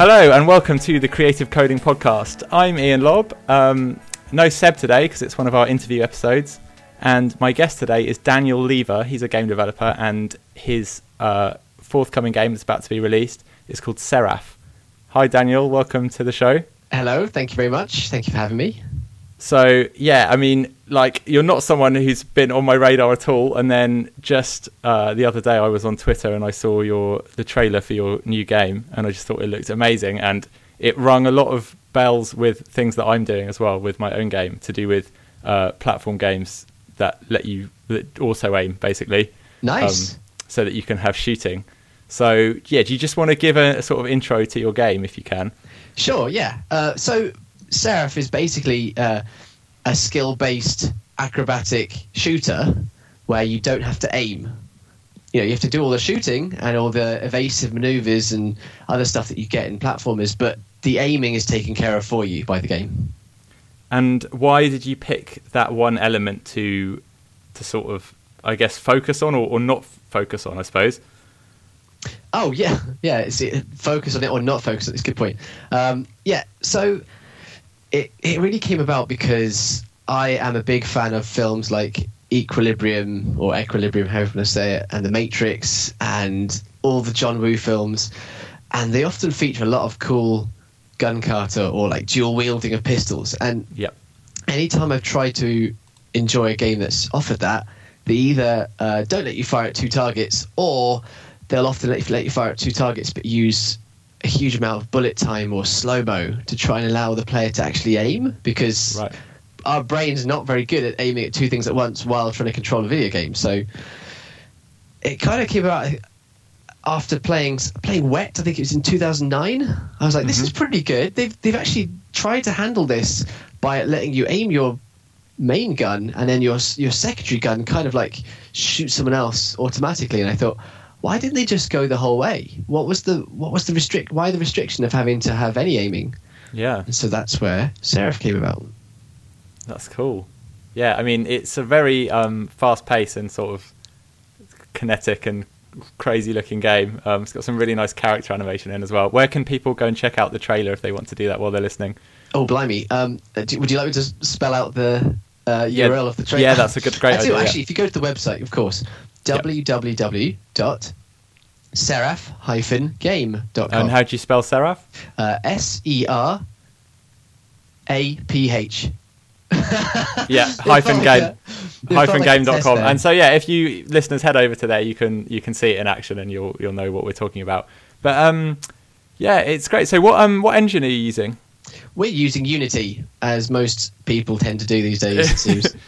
Hello and welcome to the Creative Coding Podcast. I'm Iain Lobb. Um, no Seb today because it's one of our interview episodes. And my guest today is Daniel Leaver. He's a game developer and his uh, forthcoming game that's about to be released is called Seraph. Hi, Daniel. Welcome to the show. Hello. Thank you very much. Thank you for having me. So, yeah, I mean, like, you're not someone who's been on my radar at all. And then just uh, the other day, I was on Twitter and I saw your the trailer for your new game, and I just thought it looked amazing. And it rung a lot of bells with things that I'm doing as well with my own game to do with uh, platform games that let you that also aim, basically. Nice. Um, so that you can have shooting. So, yeah, do you just want to give a, a sort of intro to your game if you can? Sure. Yeah. Uh, so Seraph is basically uh, a skill-based acrobatic shooter where you don't have to aim. You know, you have to do all the shooting and all the evasive maneuvers and other stuff that you get in platformers, but the aiming is taken care of for you by the game. And why did you pick that one element to to sort of, I guess, focus on or, or not focus on? I suppose. Oh yeah, yeah. It's it, focus on it or not focus on it. It's a good point. Um, yeah. So it it really came about because I am a big fan of films like Equilibrium or Equilibrium, however you want to say it, and The Matrix, and all the John Woo films, and they often feature a lot of cool gun kata or like dual wielding of pistols. And Yep. anytime I've tried to enjoy a game that's offered that, they either uh, don't let you fire at two targets, or they'll often let you, let you fire at two targets, but use a huge amount of bullet time or slow mo to try and allow the player to actually aim because Right. our brain's are not very good at aiming at two things at once while trying to control a video game. So it kind of came about after playing playing Wet. I think it was in 2009. I was like, this mm-hmm. is pretty good. They've they've actually tried to handle this by letting you aim your main gun and then your your secondary gun kind of like shoot someone else automatically. And I thought. Why didn't they just go the whole way? What was the what was the restrict? Why the restriction of having to have any aiming? Yeah. And so that's where Seraph came about. That's cool. Yeah, I mean, it's a very um, fast paced and sort of kinetic and crazy looking game. Um, it's got some really nice character animation in as well. Where can people go and check out the trailer if they want to do that while they're listening? Oh, blimey! Um, uh, do, would you like me to spell out the uh, Yeah, URL of the trailer? yeah, that's a good- great I do, idea, Actually, if you go to the website, of course, www.seraph-game.com. And how do you spell Seraph? uh, S E R A P H. Yeah, hyphen game. like hyphen like game.com. And so yeah, if you listeners head over to there, you can you can see it in action and you'll you'll know what we're talking about. But um, yeah, it's great. So what um what engine are you using? We're using Unity, as most people tend to do these days, it seems.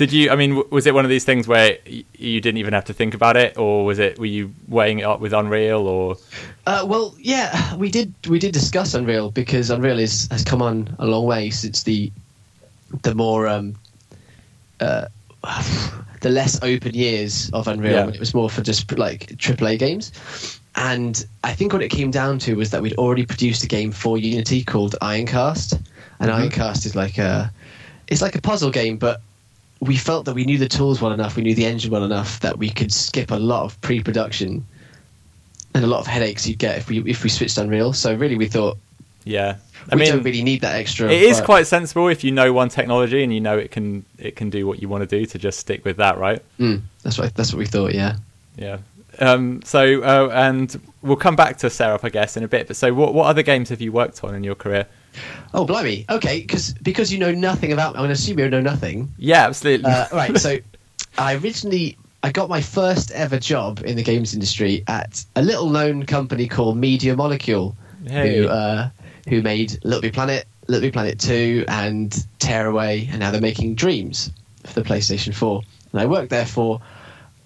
Did you? I mean, was it one of these things where you didn't even have to think about it, or was it? Were you weighing it up with Unreal, or Uh, well, yeah, we did we did discuss Unreal because Unreal is, has come on a long way since the the more um, uh, the less open years of Unreal Yeah. when it was more for just like AAA games. And I think what it came down to was that we'd already produced a game for Unity called Ironcast, and Mhm. Ironcast is like a it's like a puzzle game, but we felt that we knew the tools well enough, we knew the engine well enough that we could skip a lot of pre-production and a lot of headaches you'd get if we if we switched Unreal. So really, we thought yeah? I we mean, don't really need that extra. it is work. quite sensible if you know one technology and you know it can it can do what you want to do to just stick with that, right? Mm, that's what that's what we thought. Yeah. Yeah. Um, so uh, and we'll come back to Seraph, I guess, in a bit. But so, what what other games have you worked on in your career? Oh blimey. Okay, because because you know nothing about. I'm going to assume you know nothing. Yeah, absolutely. Uh, right. So I originally I got my first ever job in the games industry at a little known company called Media Molecule, Hey. who uh, who made Little Big Planet, Little Big Planet Two, and Tearaway, and now they're making Dreams for the PlayStation Four. And I worked there for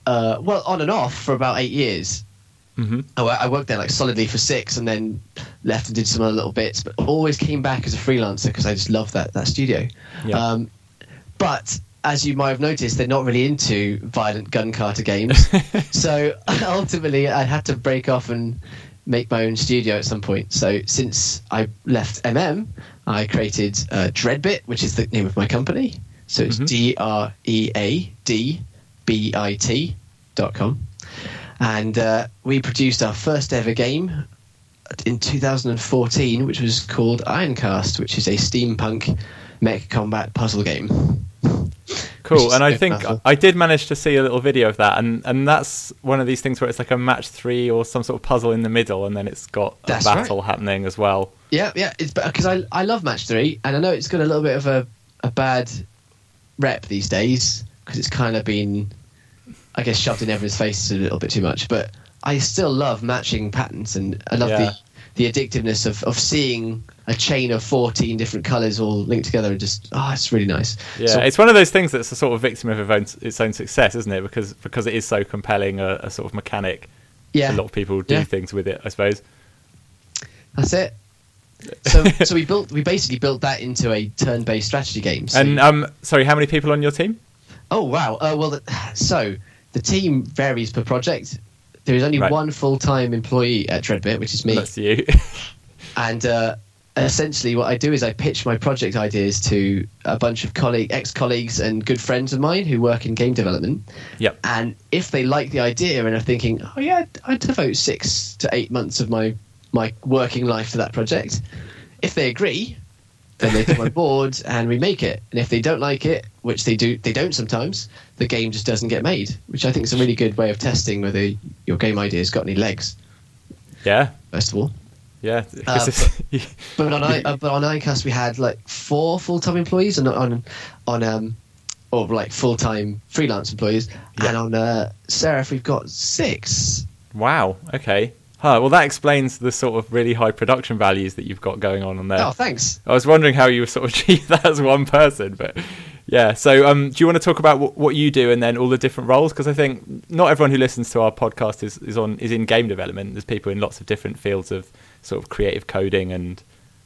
uh, well on and off for about eight years. hmm I I worked there like solidly for six, and then left and did some other little bits, but always came back as a freelancer because I just love that that studio. Yeah. Um, but as you might have noticed, they're not really into violent gun kata games. so ultimately, I had to break off and make my own studio at some point. So since I left MM, I created uh, Dreadbit, which is the name of my company. So it's Mhm. D R E A D B I T dot com. And uh, we produced our first ever game in 2014, which was called Ironcast, which is a steampunk mech combat puzzle game. Cool, and I think puzzle. I did manage to see a little video of that, and and that's one of these things where it's like a match three or some sort of puzzle in the middle, and then it's got a That's battle happening as well. Yeah, yeah, it's because I I love match three, and I know it's got a little bit of a, a bad rep these days because it's kind of been, I guess, shoved in everyone's faces a little bit too much. But I still love matching patterns, and I love Yeah. the the addictiveness of of seeing a chain of fourteen different colours all linked together, and just oh, it's really nice. Yeah, So- it's one of those things that's a sort of victim of its own, its own success, isn't it? Because because it is so compelling a, a sort of mechanic. yeah, A lot of people do Yeah. things with it, I suppose. that's it. So so we built we basically built that into a turn-based strategy game. So And um, sorry, how many people on your team? Oh wow! Uh, well, the, so the team varies per project. There is only Right. one full-time employee at Dreadbit, which is me, That's you. and uh, essentially what I do is I pitch my project ideas to a bunch of colleague, ex-colleagues, and good friends of mine who work in game development. yep. And if they like the idea and are thinking, "Oh yeah, I'd, I'd devote six to eight months of my my working life to that project," if they agree, then they come on board and we make it. And if they don't like it, which they do, they don't sometimes, the game just doesn't get made. Which I think is a really good way of testing whether your game idea's got any legs. Yeah. First of all, Yeah. Uh, it's- but on I, uh, but on Ironcast we had like four full time employees, and on on um or like full time freelance employees, Yeah. and on uh, Seraph we've got six. wow. Okay. Huh, well, that explains the sort of really high production values that you've got going on on there. Oh, thanks. I was wondering how you were sort of achieve that as one person, but yeah. So, um, do you want to talk about what, what you do and then all the different roles? Because I think not everyone who listens to our podcast is, is on is in game development. There's people in lots of different fields of sort of creative coding, and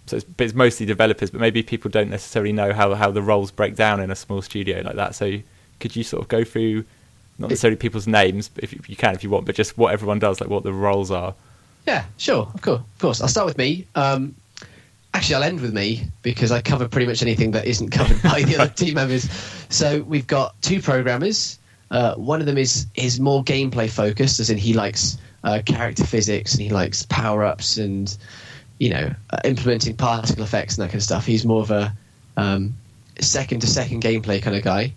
so it's, it's mostly developers. But maybe people don't necessarily know how how the roles break down in a small studio like that. So, could you sort of go through not necessarily people's names, but if you, you can if you want, but just what everyone does, like what the roles are. Yeah, sure, of course, of course. I'll start with me. Um, actually, I'll end with me because I cover pretty much anything that isn't covered by the other team members. So we've got two programmers. Uh, one of them is is more gameplay focused, as in he likes uh, character physics and he likes power ups and you know uh, implementing particle effects and that kind of stuff. He's more of a um, second to second gameplay kind of guy.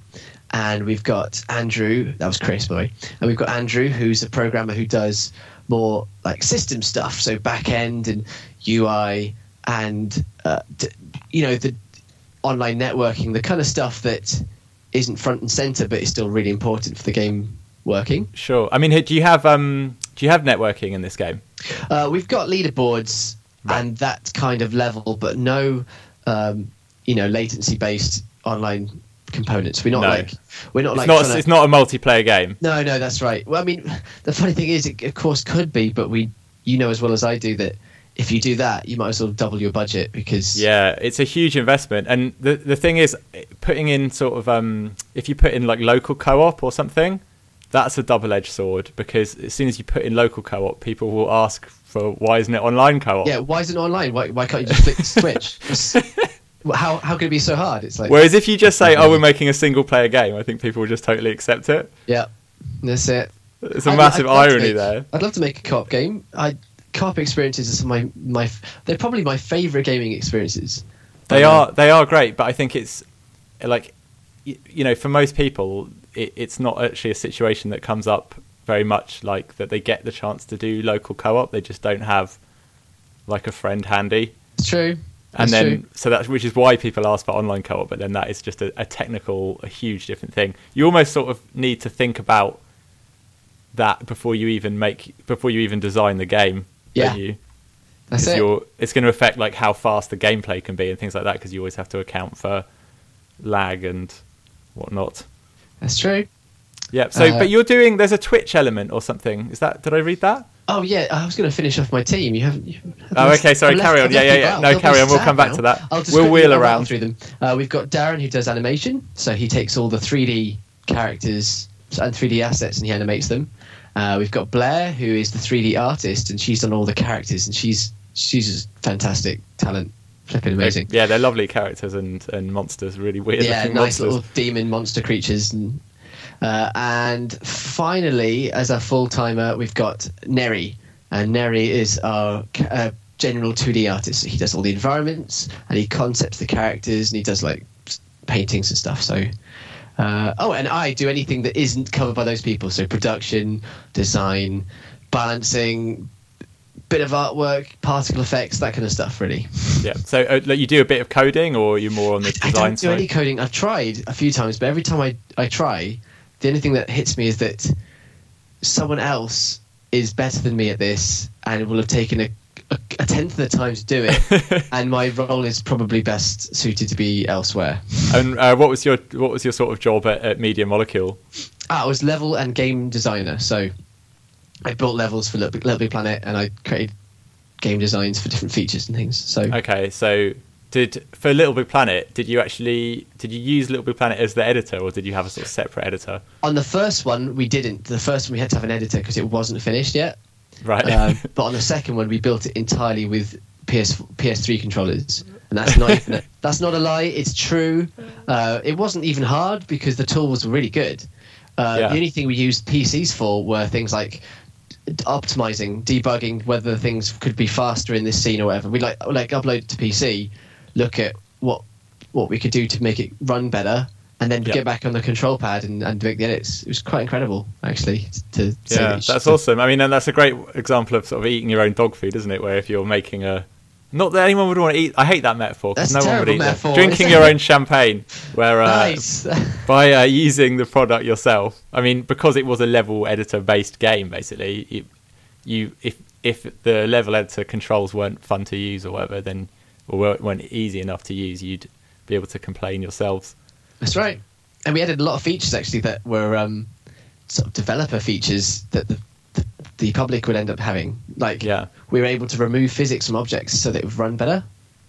And we've got Andrew, that was Chris, by the way. And we've got Andrew, who's a programmer who does more like system stuff, so back end and UI and uh, d- you know the online networking, the kind of stuff that isn't front and center, but is still really important for the game working. Sure. I mean, do you have um do you have networking in this game? Uh, we've got leaderboards Right. and that kind of level, but no, um, you know, latency based online components. We're not No. like we're not It's like not. to- It's not a multiplayer game. No, no, that's right. Well, I mean, the funny thing is, it of course could be, but we, you know, as well as I do that if you do that, you might as well double your budget because Yeah, it's a huge investment, and the the thing is, putting in sort of um, if you put in like local co-op or something, that's a double-edged sword because as soon as you put in local co-op, people will ask for why isn't it online co-op? yeah. Why isn't it online? Why, why can't you just flick the switch? How how can it be so hard? It's like Whereas if you just say, "Oh, we're making a single-player game," I think people will just totally accept it. yeah, that's it. It's a I'd- massive I'd irony make- there. I'd love to make a co-op game. I co-op experiences are some of my my they're probably my favorite gaming experiences. They Um, are they are great, but I think it's like y- you know for most people it, it's not actually a situation that comes up very much like that they get the chance to do local co-op. They just don't have like a friend handy, It's true. And That's then true. so that's which is why people ask for online co-op. But then that is just a, a technical, a huge different thing. You almost sort of need to think about that before you even make before you even design the game. Yeah. you? that's it. it's going to affect like how fast the gameplay can be and things like that because you always have to account for lag and whatnot. That's true. Yeah. So, Uh, but you're doing there's a Twitch element or something. Is that? Did I read that? Oh yeah, I was going to finish off my team. You haven't. You haven't Oh, okay, sorry, left- carry on. Yeah, yeah, yeah. No, They'll carry on. We'll come back now. to that. I'll just We'll wheel around. through them. Uh, we've got Darren who does animation, so he takes all the 3D characters and 3D assets and he animates them. Uh, we've got Blair who is the 3D artist and she's done all the characters and she's she's just fantastic talent, flipping amazing. Yeah, they're lovely characters and and monsters. Really weird yeah, nice monsters. little demon monster creatures. And, uh, and finally, as a full timer, we've got Neri, and Neri is our uh, general 2D artist. He does all the environments and he concepts the characters and he does like paintings and stuff. So, uh, oh, and I do anything that isn't covered by those people. So production, design, balancing, bit of artwork, particle effects, that kind of stuff. Really. Yeah. So uh, you do a bit of coding, or you're more on the I design don't do side? any coding. I've tried a few times, but every time I, I try, the only thing that hits me is that someone else is better than me at this and will have taken a, a, a tenth of the time to do it, and my role is probably best suited to be elsewhere. And uh, what was your what was your sort of job at, at Media Molecule? Ah, I was level and game designer, so I built levels for Little Big, Planet, and I created game designs for different features and things. So Okay, so did for Little Big Planet, did you actually did you use Little Big Planet as the editor, or did you have a sort of separate editor? on the first one, we didn't. The first one we had to have an editor because it wasn't finished yet. Right. um, but on the second one, we built it entirely with PS PS3 controllers, and that's not even a, that's not a lie. It's true. Uh, it wasn't even hard because the tools were really good. Uh, Yeah. The only thing we used PCs for were things like optimizing, debugging whether things could be faster in this scene or whatever. We like like upload it to PC, look at what what we could do to make it run better, and then Yeah. get back on the control pad and, and make the edits. It was quite incredible, actually. To yeah, that that's a- awesome. I mean, and that's a great example of sort of eating your own dog food, isn't it? Where if you're making a not that anyone would want to eat. I hate that metaphor. 'cause That's no one would eat that. metaphor. Drinking your own champagne, where uh, Nice. by uh, using the product yourself. I mean, because it was a level editor based game, basically, you if if the level editor controls weren't fun to use or whatever, then or weren't- weren't easy enough to use, you'd be able to complain yourselves. That's right. And we added a lot of features actually that were um, sort of developer features that the, the, the public would end up having. Like Yeah. we were able to remove physics from objects so that it would run better.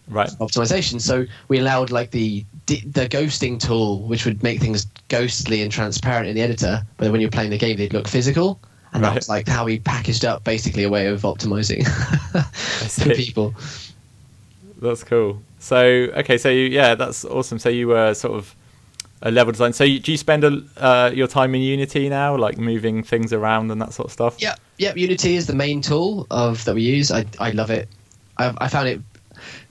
Right. Optimization. So we allowed like the the ghosting tool, which would make things ghostly and transparent in the editor, but when you're playing the game, they'd look physical. And Right. that was like how we packaged up basically a way of optimizing for people. That's cool. So okay, so you, yeah, that's awesome. So you were sort of a level design. So you, do you spend a, uh, your time in Unity now, like moving things around and that sort of stuff? Yeah, yep. Unity is the main tool of that we use. I I love it. I, I found it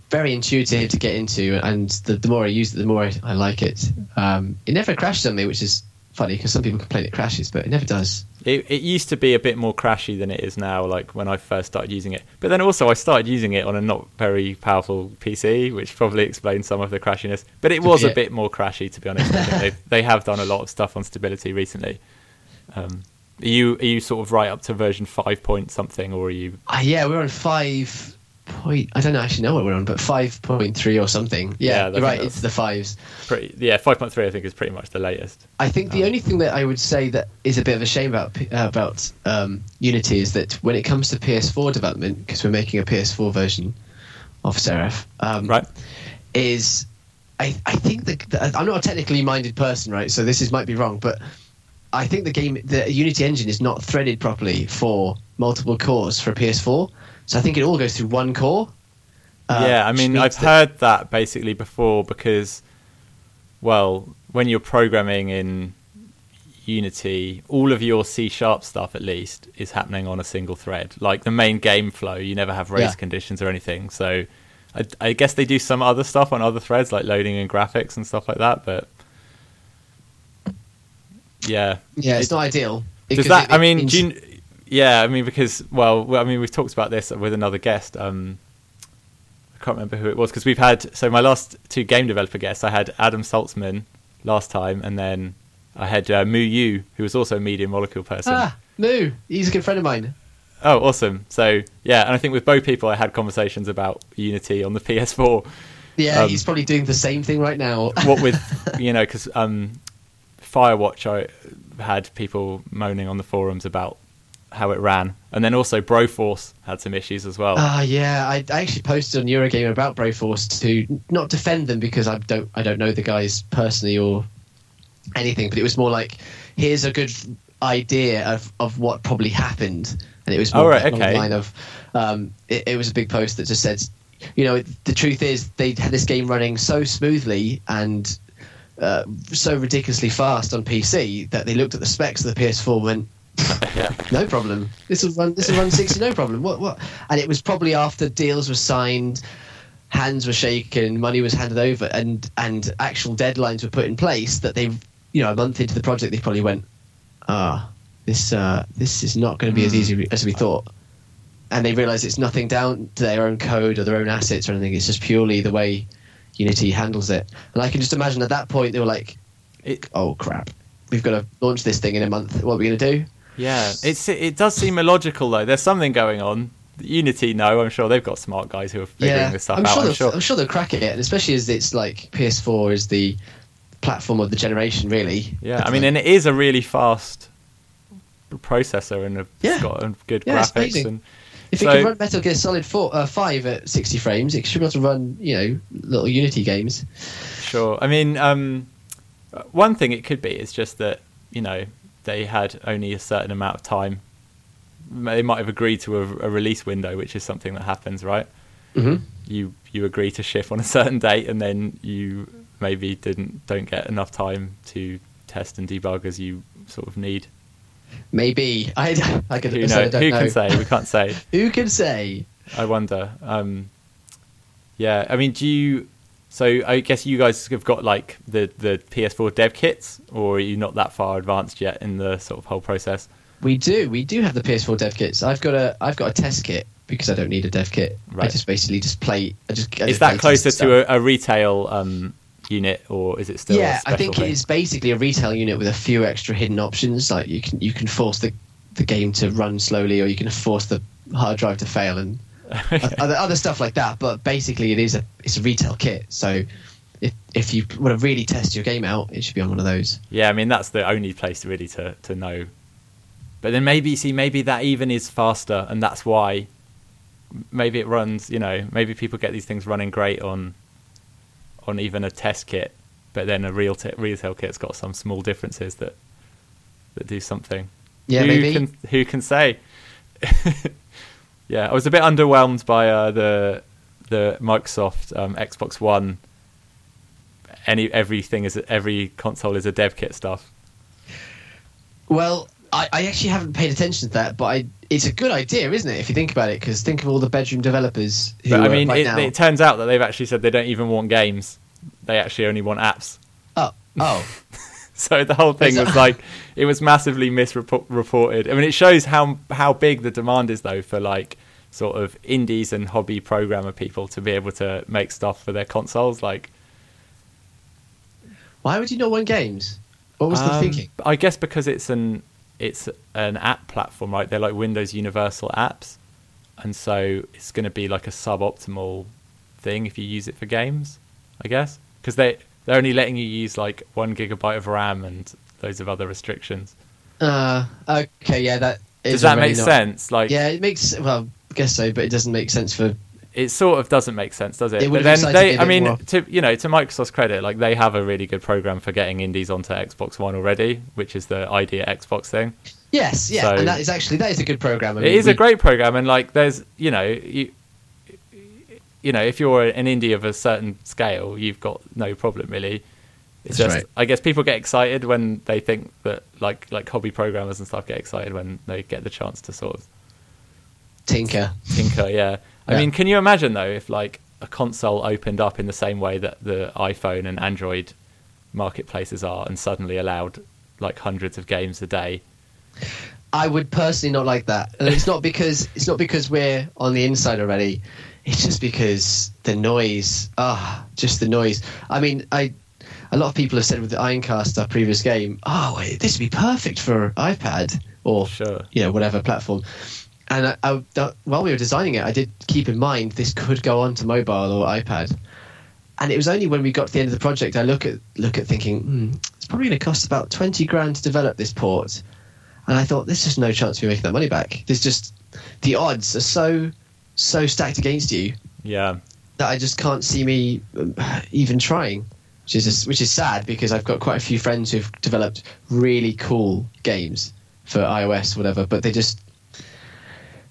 very intuitive to get into, and the, the more I use it, the more I, I like it. Um, it never crashes on me, which is funny because some people complain it crashes, but it never does. It, it used to be a bit more crashy than it is now, like when I first started using it. But then also, I started using it on a not very powerful PC, which probably explains some of the crashiness. But it was a bit more crashy, to be honest. They they have done a lot of stuff on stability recently. Um, are you are you sort of right up to version five point something, or are you? Uh, yeah, we're on five point. I don't actually know what we're on, but five point three or something. Yeah, Yeah, you're right. It's the fives. Pretty, yeah, five point three. I think is pretty much the latest. I think the Um, only thing that I would say that is a bit of a shame about uh, about um, Unity is that when it comes to PS4 development, because we're making a PS4 version of Seraph, um, Right. is I, I think that that- I'm not a technically minded person, right? So this is might be wrong, but I think the game, the Unity engine, is not threaded properly for multiple cores for PS4. So I think it all goes through one core. uh, yeah, I mean, I've that- heard that basically before because, well, when you're programming in Unity, all of your C sharp stuff, at least, is happening on a single thread. Like the main game flow, you never have race Yeah. conditions or anything. So, I, I guess they do some other stuff on other threads, like loading and graphics and stuff like that. But yeah, Yeah, it's It- not ideal. does that? it- I mean, do you, yeah, I mean because well, I mean we've talked about this with another guest. Um, I can't remember who it was because we've had so my last two game developer guests. I had Adam Saltzman last time, and then I had uh, Mu Yu, who was also a media molecule person. ah, Moo, he's a good friend of mine. Oh, awesome! So yeah, and I think with both people, I had conversations about Unity on the PS4. Yeah, Um, he's probably doing the same thing right now. what with you know because um, Firewatch, I had people moaning on the forums about how it ran, and then also Broforce had some issues as well. Ah, yeah, I, I actually posted on Eurogamer about Broforce to not defend them because I don't I don't know the guys personally or anything, but it was more like here's a good idea of, of what probably happened, and it was more Oh, right, okay. line of um, it, it was a big post that just said, you know, the truth is they had this game running so smoothly and uh, so ridiculously fast on PC that they looked at the specs of the PS4 and went, yeah. no problem. This will run. This will run sixty, no problem. What? What? And it was probably after deals were signed, hands were shaken, money was handed over, and and actual deadlines were put in place. That they, you know, a month into the project, they probably went, ah, this uh, this is not going to be as Hmm. easy as we thought. And they realised it's nothing down to their own code or their own assets or anything. It's just purely the way Unity handles it. And I can just imagine at that point they were like, It, oh crap, we've got to launch this thing in a month. What are we going to do? Yeah, it's it does seem illogical though. There's something going on. Unity, no, I'm sure they've got smart guys who are figuring this stuff I'm out. Sure I'm sure. I'm sure they'll crack it, especially as it's like PS4 is the platform of the generation, really. Yeah, I mean, like- and it is a really fast processor and a, Yeah. it's got a good Yeah, graphics and if so- it can run Metal Gear Solid 4, uh, 5 at 60 frames, it should be able to run, you know, little Unity games. Sure. I mean, um, one thing it could be is just that you know they had only a certain amount of time. They might have agreed to a, a release window, which is something that happens, right? hmm You you agree to ship on a certain date, and then you maybe didn't don't get enough time to test and debug as you sort of need. Maybe. I, I could, Who, I know, don't who know. can say? We can't say. Who can say? I wonder. Um, yeah, I mean, do you? So I guess you guys have got like the the PS4 dev kits, or are you not that far advanced yet in the sort of whole process? We do. We do have the PS4 dev kits. I've got a I've got a test kit because I don't need a dev kit. I Right. just basically just play. I just, I is just that closer to a, a retail um, unit, or is it still? yeah, I think thing? it is basically a retail unit with a few extra hidden options. Like you can you can force the the game to run slowly, or you can force the hard drive to fail, and other other stuff like that. But basically, it is a it's a retail kit. So if if you want to really test your game out, it should be on one of those. Yeah, I mean that's the only place really to to know. But then maybe see maybe that even is faster, and that's why. Maybe it runs. You know, maybe people get these things running great on. On even a test kit, but then a real t- retail kit's got some small differences that. That do something. Yeah, who maybe. Can, who can say? yeah, I was a bit underwhelmed by uh, the the Microsoft um, Xbox One. Any everything is every console is a dev kit stuff. Well, I, I actually haven't paid attention to that, but I, it's a good idea, isn't it? If you think about it, because think of all the bedroom developers who But I mean, right it, now. it turns out that they've actually said they don't even want games; they actually only want apps. oh, oh, So the whole thing was like it was massively misreported. I mean, it shows how how big the demand is though for like sort of indies and hobby programmer people to be able to make stuff for their consoles. Like, why would you not want games? What was the um, thinking? I guess because it's an it's an app platform, right? They're like Windows Universal apps, and so it's going to be like a suboptimal thing if you use it for games. I guess because they they're only letting you use like one gigabyte of RAM and loads of other restrictions. Uh, okay, yeah, that is Does that make not- sense? Like, Yeah, it makes well, I guess so, but it doesn't make sense for. it sort of doesn't make sense, does it? It but then they, I mean, more. to you know, to Microsoft's credit, like they have a really good program for getting indies onto Xbox One already, which is the ID@Xbox thing. Yes, yeah, So- and that is actually that is a good program. I it mean, is a great program, and like there's, you know, you, you know, if you're an indie of a certain scale, you've got no problem really. It's That's just, right. I guess people get excited when they think that, like, like hobby programmers and stuff get excited when they get the chance to sort of tinker. tinker yeah i Yeah. mean can you imagine though if like a console opened up in the same way that the iphone and android marketplaces are and suddenly allowed like hundreds of games a day I would personally not like that, and it's not because it's not because we're on the inside already. It's just because the noise. Ah, just the noise. I mean, I. A lot of people have said with the Ironcast, our previous game, oh, this would be perfect for iPad or Sure. you know whatever platform. And I, I, that- while we were designing it, I did keep in mind this could go on to mobile or iPad. And it was only when we got to the end of the project I look at look at thinking hmm, it's probably going to cost about twenty grand to develop this port, and I thought there's just no chance of making that money back. There's just the odds are so so stacked against you yeah that I just can't see me um, even trying, which is just, which is sad because I've got quite a few friends who've developed really cool games for iOS, whatever, but they just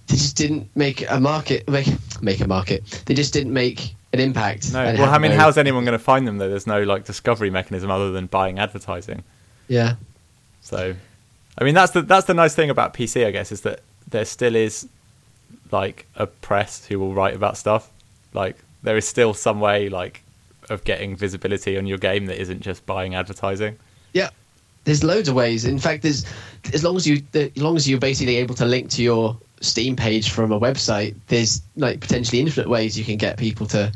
they just didn't make a market make make a market. They just didn't make an impact. no well i mean no- how's anyone going to find them though there's no like discovery mechanism other than buying advertising yeah. so I mean, that's the that's the nice thing about PC, I guess, is that there still is like a press who will write about stuff. Like there is still some way like of getting visibility on your game that isn't just buying advertising. Yeah, there's loads of ways. In fact, there's as long as you as long as you're basically able to link to your Steam page from a website, there's like potentially infinite ways you can get people to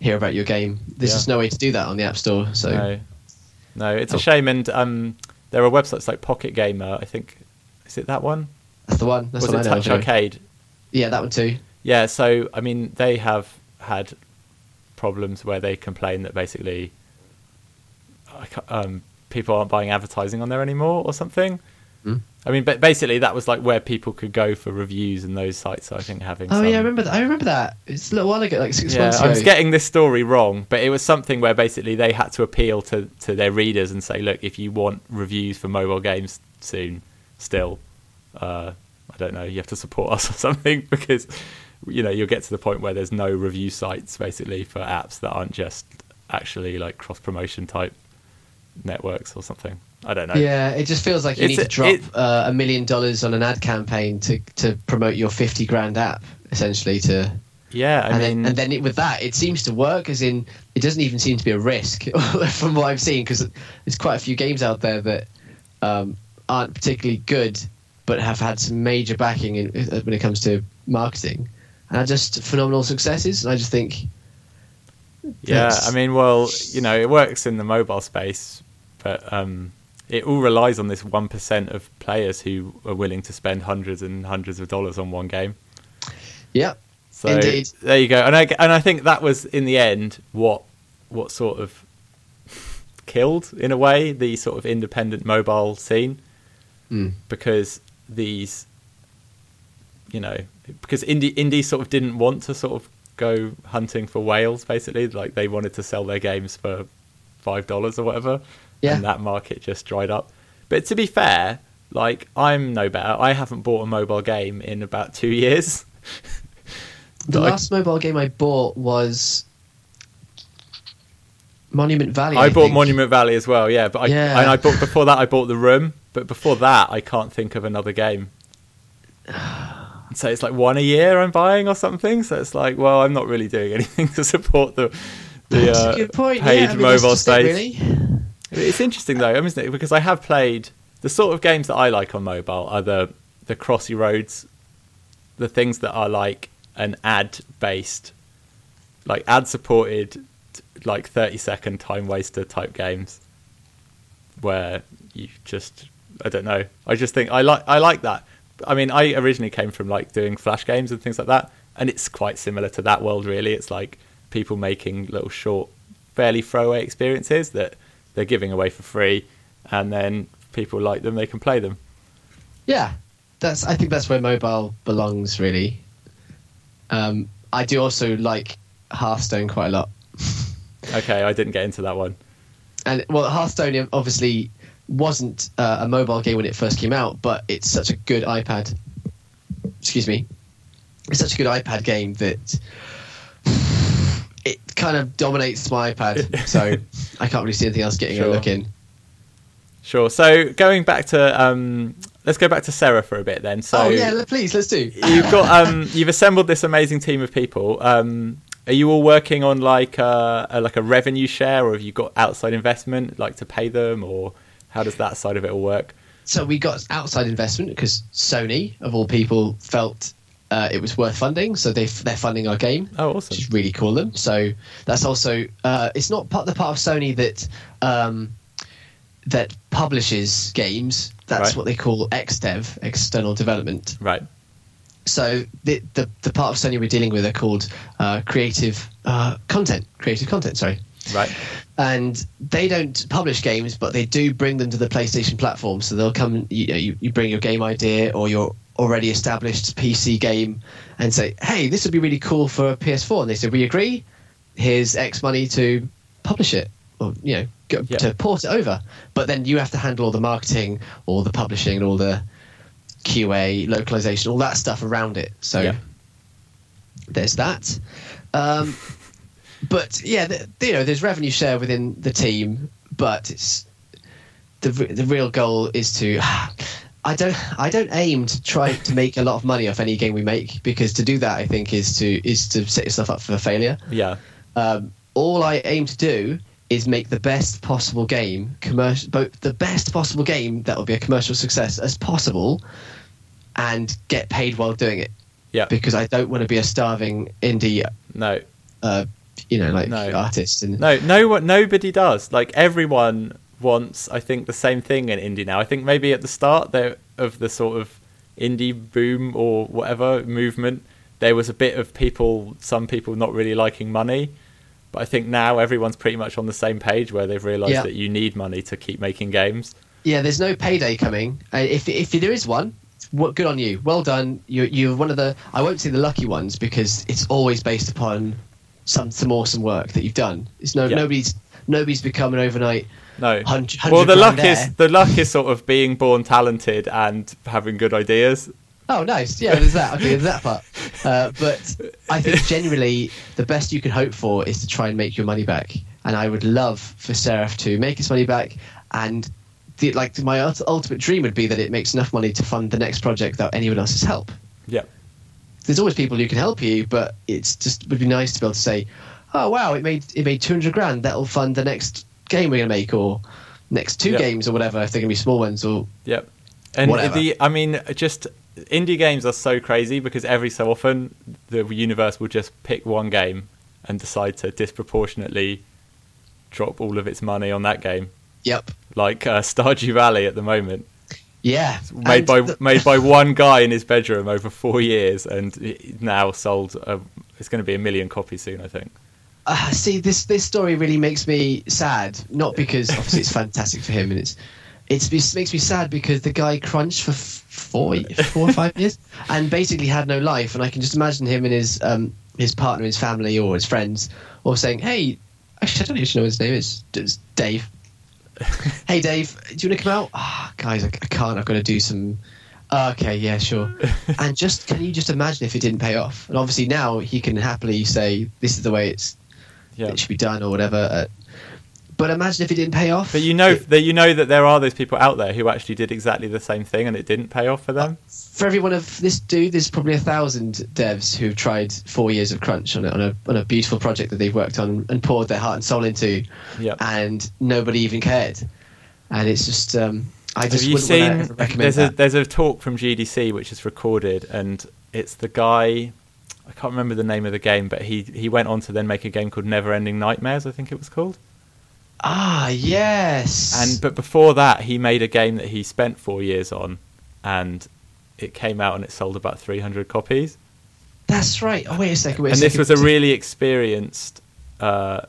hear about your game. There's Yeah. just no way to do that on the App Store. So No, no, it's a Oh. shame. And um, there are websites like Pocket Gamer. I think is it that one? that's the one. That's Was it. Touch. Arcade? Yeah, that one too. Yeah, so I mean, they have had problems where they complain that basically um, people aren't buying advertising on there anymore or something. Hmm. I mean, but basically that was like where people could go for reviews and those sites. I think having. Oh some, yeah, I remember that. I remember that. It's a little while ago, like six Yeah, months ago. I was getting this story wrong, but it was something where basically they had to appeal to, to their readers and say, look, if you want reviews for mobile games soon, still, uh, I don't know, you have to support us or something because, you know, you'll get to the point where there's no review sites basically for apps that aren't just actually like cross promotion type networks or something. I don't know. Yeah, it just feels like you It's need a- to drop it- uh, a million dollars on an ad campaign to to promote your fifty grand app, essentially. To Yeah, I and mean, then and then it, with that, it seems to work. As in, it doesn't even seem to be a risk from what I've seen because there's quite a few games out there that um, aren't particularly good, but have had some major backing in, uh, when it comes to marketing, and are just phenomenal successes. And I just think, Yeah, I mean, well, you know, it works in the mobile space, but um, it all relies on this one percent of players who are willing to spend hundreds and hundreds of dollars on one game. yeah, So Indeed. there you go, and I and I think that was in the end what what sort of killed in a way the sort of independent mobile scene Mm. because these you know because indie indie sort of didn't want to sort of go hunting for whales basically. Like they wanted to sell their games for five dollars or whatever. Yeah. and that market just dried up. But to be fair like i'm no better. I haven't bought a mobile game in about two years. The But I- last mobile game I bought was Monument Valley. I, I, bought think. Monument Valley as well, yeah. But I, Yeah. and I bought before that. I bought The Room, but before that, I can't think of another game. So it's like one a year I'm buying or something. So it's like, well, I'm not really doing anything to support the the uh, paid yeah, I mean, mobile it, really. It's interesting though, isn't it? Because I have played the sort of games that I like on mobile are the the Crossy Roads, the things that are like an ad based, like ad supported, like thirty second time waster type games, where you just I don't know. I just think I like I like that. I mean, I originally came from like doing flash games and things like that, and it's quite similar to that world. Really, it's like people making little short, fairly throwaway experiences that they're giving away for free, and then people like them, they can play them. Yeah, that's. I think that's where mobile belongs. Really. Um, I do also like Hearthstone quite a lot, Okay, I didn't get into that one. and well, Hearthstone obviously wasn't uh, a mobile game when it first came out, but it's such a good iPad. Excuse me. It's such a good iPad game that it kind of dominates my iPad, so I can't really see anything else getting Sure. a look in. Sure. So going back to um, let's go back to Seraph a bit then. So oh yeah, please let's do. you've got um, you've assembled this amazing team of people. Um, are you all working on like a, a like a revenue share, or have you got outside investment like to pay them, or how does that side of it all work? So we got outside investment because Sony, of all people, felt uh, it was worth funding. So they they're funding our game, Oh, awesome! which is really cool. Them. So that's also uh, it's not part the part of Sony that um, that publishes games. That's Right. what they call XDev, external development. Right. So the the, the part of Sony we're dealing with are called uh, creative uh, content. Creative content. Sorry Right. and they don't publish games, but they do bring them to the PlayStation platform. So they'll come, you, know, you, you bring your game idea or your already established PC game, and say, "Hey, this would be really cool for a PS4." And they say, "We agree. Here's X money to publish it, or you know, go, Yeah. to port it over." But then you have to handle all the marketing, all the publishing, and all the QA, localization, all that stuff around it. So Yeah. there's that. Um, but yeah, the, you know, there's revenue share within the team, but it's the the real goal is to I don't I don't aim to try to make a lot of money off any game we make because to do that I think is to is to set yourself up for failure. Yeah. Um, all I aim to do is make the best possible game commercial, both the best possible game that will be a commercial success as possible, and get paid while doing it. Yeah. Because I don't want to be a starving indie, No. uh, you know, like No. artist. And No, no one, nobody does. Like everyone wants, I think, the same thing in indie now. I think maybe at the start there, of the sort of indie boom or whatever movement, there was a bit of people, some people not really liking money. But I think now everyone's pretty much on the same page where they've realised Yeah. that you need money to keep making games. yeah, there's no payday coming. Uh, if if there is one, what good on you. Well done. You you're one of the I won't say the lucky ones because it's always based upon some some awesome work that you've done. It's no Yeah. nobody's nobody's become an overnight No. Well, the luck grand is the luck is sort of being born talented and having good ideas. Oh, nice. Yeah, there's that. Okay, there's that part. Uh, but I think generally the best you can hope for is to try and make your money back. And I would love for Seraph to make his money back. And the, like my ultimate dream would be that it makes enough money to fund the next project without anyone else's help. Yeah. There's always people who can help you, but it's just would be nice to be able to say, "Oh wow, it made it made 200 grand. That'll fund the next game we're gonna make, or next two Yeah. games, or whatever. If they're gonna be small ones, or Yep. And Whatever. the I mean just indie games are so crazy because every so often the universe will just pick one game and decide to disproportionately drop all of its money on that game. yep, Like uh, Stardew Valley at the moment, yeah, made And by the- made by one guy in his bedroom over 4 years and now sold uh, it's going to be a million copies soon, I think. uh, see this this story really makes me sad not because obviously it's fantastic for him and it's it's it makes me sad because the guy crunched for four four or five years and basically had no life. And i can just imagine him and his um his partner his family or his friends all saying hey actually i don't even know what his name is. It's dave. Hey dave do you want to come out? Ah guys I, I can't. I've got to do some "Ah, okay yeah sure. And just can you just imagine if it didn't pay off? And obviously now he can happily say this is the way it's Yeah. it should be done or whatever. Uh, but imagine if it didn't pay off. But you know It- that you know that there are those people out there who actually did exactly the same thing and it didn't pay off for them. for every one of this dude, there's probably a thousand devs who've tried four years of crunch on a, on a on a beautiful project that they've worked on and poured their heart and soul into, Yep. and nobody even cared. And it's just, um, I Have just you wouldn't seen? ever recommend There's a that. there's a talk from GDC which is recorded, and it's the guy. I can't remember the name of the game, but he he went on to then make a game called Neverending Nightmares. I think it was called. Ah, yes. And but before that, he made a game that he spent four years on, and it came out and it sold about 300 copies. that's right. Oh wait a second. Wait a and this was a really experienced uh,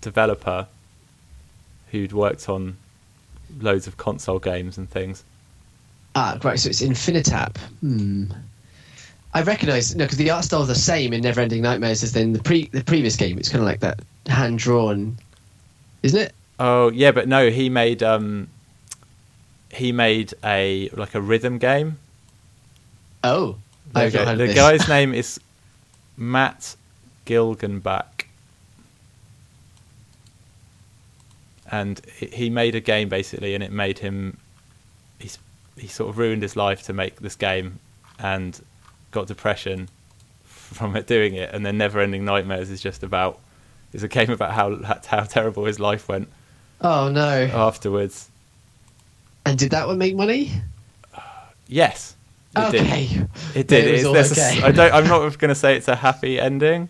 developer who'd worked on loads of console games and things. Ah, right. So it's Infinitap. Hmm. I recognise no because the art style is the same in Neverending Nightmares as in the pre the previous game. It's kind of like that hand drawn, isn't it? Oh yeah, but no, he made um, he made a like a rhythm game. Oh, I've you go. heard The this. guy's name is Matt Gilgenbach, and he- he made a game basically, and it made him. He's he sort of ruined his life to make this game, and got depression from it doing it, and then Never Ending Nightmares is just about. Is a game about how how terrible his life went Oh no! afterwards. And did that one make money? Yes, it did. okay. It did. it was It's- all okay. s- I don't. I'm not going to say it's a happy ending,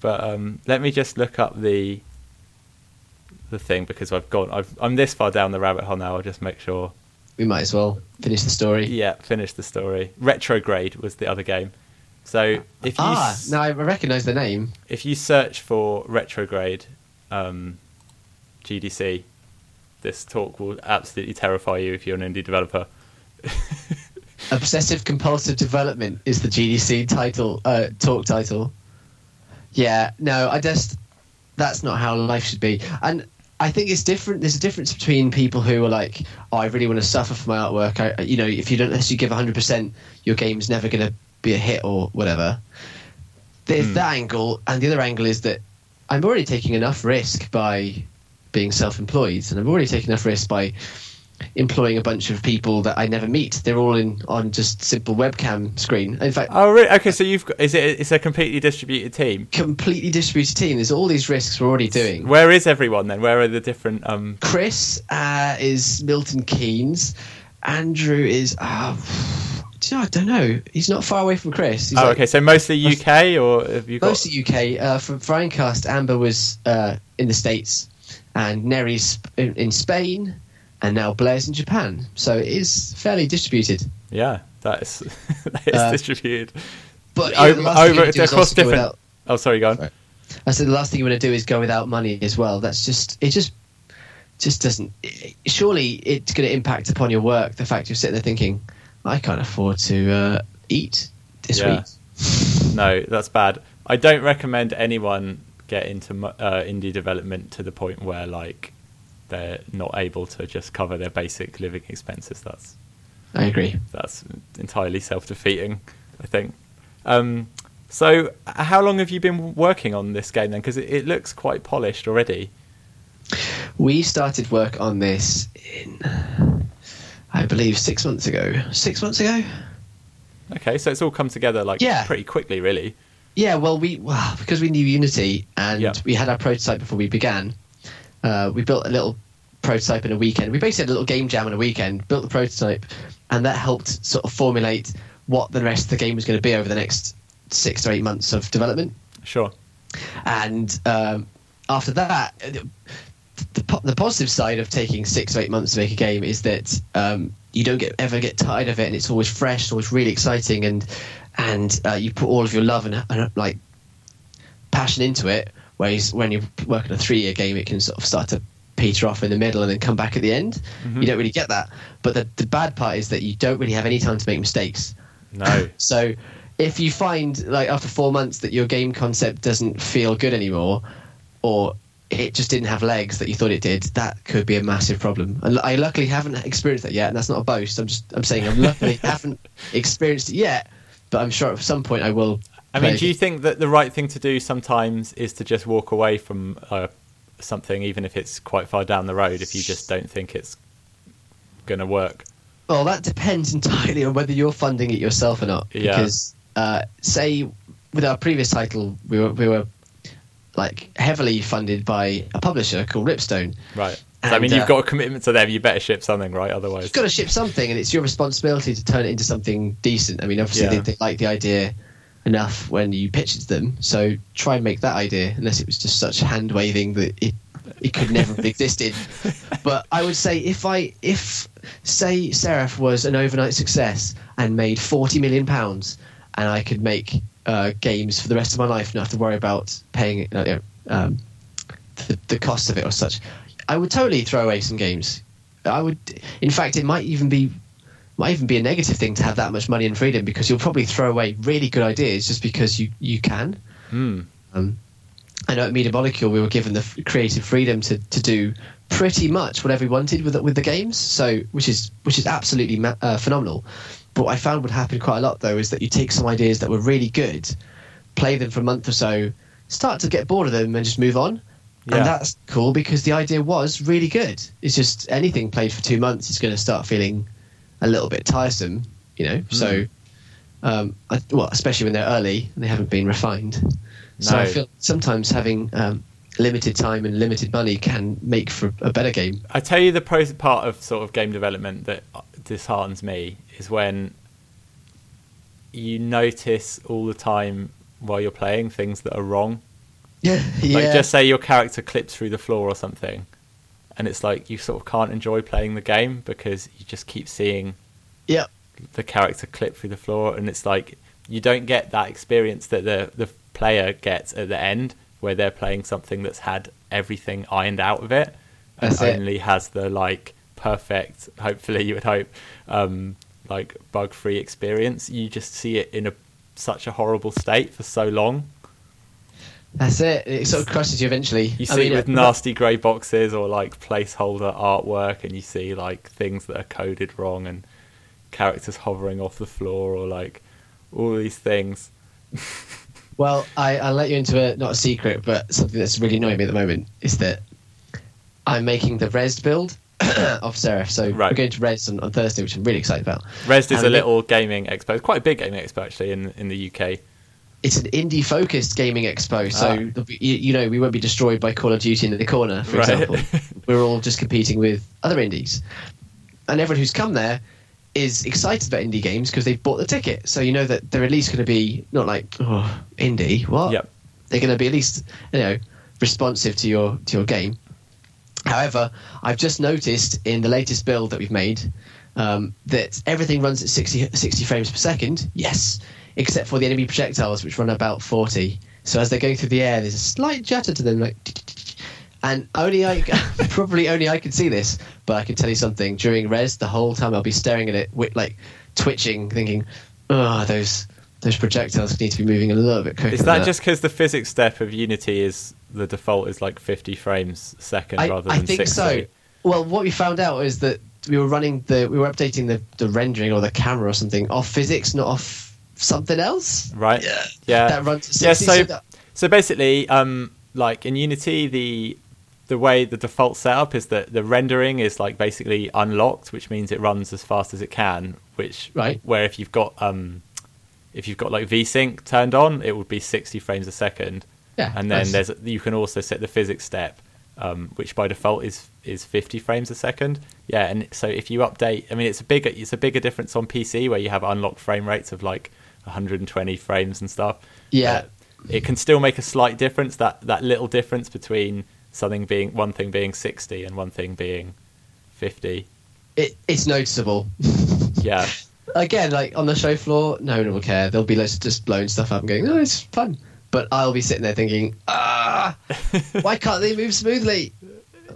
but um, let me just look up the the thing because I've gone. I've, I'm this far down the rabbit hole now. I'll just make sure. We might as well finish the story. Yeah, finish the story. Retrograde was the other game. So if you ah, s- now I recognise the name. if you search for retrograde um, GDC, this talk will absolutely terrify you if you're an indie developer. Obsessive compulsive development is the GDC title, uh, talk title. Yeah, no, I just that's not how life should be. And I think it's different. There's a difference between people who are like, "Oh, I really want to suffer for my artwork." I, you know, if you don't unless you give 100, percent your game's never going to be a hit or whatever. There's Hmm. that angle, and the other angle is that I'm already taking enough risk by being self-employed, and I've already taken enough risk by employing a bunch of people that I never meet. They're all in on just simple webcam screen. In fact, Oh, really? Okay, so you've got is it? It's a completely distributed team. completely distributed team. There's all these risks we're already doing. Where is everyone then? Where are the different? Um, Chris uh, is Milton Keynes. Andrew is. Uh, do you know, I don't know. He's not far away from Chris. He's oh, like okay. So mostly UK, or have you got? Mostly UK. Uh, for, for Ironcast, Amber was uh, in the States, and Neri's in, in Spain, and now Blair's in Japan. So it is fairly distributed. Yeah, that is that is Uh, distributed. But you know, the over, last over wanna do is across different. without- Oh, sorry, go on. Sorry. I said the last thing you want to do is go without money as well. That's just it. Just just doesn't. It, surely it's going to impact upon your work. The fact you're sitting there thinking, I can't afford to uh, eat this Yeah. week. No, that's bad. I don't recommend anyone get into uh, indie development to the point where like they're not able to just cover their basic living expenses. That's I agree. that's entirely self-defeating, I think. Um, so, how long have you been working on this game then? Because it, it looks quite polished already. We started work on this in, I believe, six months ago. Six months ago. Okay, so it's all come together like Yeah. pretty quickly, really. Yeah, well, we well, because we knew Unity and Yeah. we had our prototype before we began. Uh, we built a little prototype in a weekend. We basically had a little game jam in a weekend, built the prototype, and that helped sort of formulate what the rest of the game was going to be over the next six or eight months of development. Sure. And um, after that, the, po- the positive side of taking six or eight months to make a game is that um, you don't get ever get tired of it, and it's always fresh, it's always really exciting, and and uh, you put all of your love and, and like passion into it. Whereas when you're working a three year game, it can sort of start to peter off in the middle and then come back at the end. Mhm. You don't really get that. But the, the bad part is that you don't really have any time to make mistakes. No. So if you find like after four months that your game concept doesn't feel good anymore, or it just didn't have legs that you thought it did, that could be a massive problem. And I luckily haven't experienced that yet, and that's not a boast. I'm just I'm saying I luckily haven't experienced it yet, but I'm sure at some point I will. I mean, do you think that the right thing to do sometimes is to just walk away from uh, something, even if it's quite far down the road, if you just don't think it's going to work? Well, that depends entirely on whether you're funding it yourself or not. Yeah. Because uh, say with our previous title, we were we were like heavily funded by a publisher called Ripstone. Right. So, I And, mean, you've uh, got a commitment to them. You better ship something, right? Otherwise, You've got to ship something, and it's your responsibility to turn it into something decent. I mean, obviously Yeah. they, they like the idea enough when you pitch it to them, so try and make that idea. Unless it was just such hand waving that it it could never have existed. But I would say if I if say Seraph was an overnight success and made forty million pounds, and I could make uh, games for the rest of my life, not have to worry about paying uh, you know, um, the, the cost of it or such, I would totally throw away some games. I would, in fact, it might even be might even be a negative thing to have that much money and freedom because you'll probably throw away really good ideas just because you you can. Hmm. Um, I know at Media Molecule we were given the f- creative freedom to, to do pretty much whatever we wanted with the, with the games, so which is which is absolutely ma- uh, phenomenal. But what I found would happen quite a lot though is that you take some ideas that were really good, play them for a month or so, start to get bored of them and just move on. Yeah. And that's cool because the idea was really good. It's just anything played for two months is going to start feeling a little bit tiresome, you know. So, um, I, well, especially when they're early and they haven't been refined. So I feel sometimes having um, limited time and limited money can make for a better game. I tell you, the pro part of sort of game development that disheartens me is when you notice all the time while you're playing things that are wrong. Yeah, yeah. Like, just say your character clips through the floor or something, and it's like you sort of can't enjoy playing the game because you just keep seeing yeah, the character clip through the floor, and it's like you don't get that experience that the the player gets at the end, where they're playing something that's had everything ironed out of it, and That's it. only has the like perfect, hopefully you would hope, um, like bug free experience. You just see it in a such a horrible state for so long. that's it. It sort of crushes you eventually. You I see mean, it with nasty grey boxes or like placeholder artwork, and you see like things that are coded wrong and characters hovering off the floor or like all these things. Well, I, I'll let you into a not a secret, but something that's really annoying me at the moment is that I'm making the Rezzed build of Seraph. So Right. we're going to Rezzed on, on Thursday, which I'm really excited about. Rezzed is And a little gaming expo. It's quite a big gaming expo actually in in the UK. It's an indie focused gaming expo, so Ah. you, you know we won't be destroyed by Call of Duty in the corner, for Right. example. We're all just competing with other indies, and everyone who's come there is excited about indie games because they've bought the ticket. So you know that they're at least going to be not like oh indie what Yep. they're going to be at least you know responsive to your to your game. However, I've just noticed in the latest build that we've made um, that everything runs at 60, 60 frames per second. Yes, except for the enemy projectiles, which run about forty. So as they're going through the air, there's a slight judder to them, like. And only I, probably only I can see this, but I can tell you something. During Rezzed, the whole time I'll be staring at it, like twitching, thinking, "Oh, those those projectiles need to be moving a little bit quicker." Is than that just because the physics step of Unity is the default is like 50 frames a second I, rather I than think 60? so. Well, what we found out is that we were running the we were updating the, the rendering or the camera or something off physics, not off something else. Right? Yeah, Yeah. that runs at Yeah, 60. so- that- So basically, um, like in Unity, the the way the default setup is that the rendering is like basically unlocked, which means it runs as fast as it can. Which Right. where if you've got um, if you've got like VSync turned on, it would be 60 frames a second. Yeah, and then there's you can also set the physics step, um, which by default is is 50 frames a second. Yeah, and so if you update, I mean, it's a bigger it's a bigger difference on PC where you have unlocked frame rates of like 120 frames and stuff. Yeah. It can still make a slight difference. That that little difference between something being one thing being 60 and one thing being 50. it, it's noticeable. Yeah, Again, like on the show floor, no one will care. There'll be loads of just blowing stuff up and going, "Oh, it's fun." But I'll be sitting there thinking, "Ah, why can't they move smoothly?"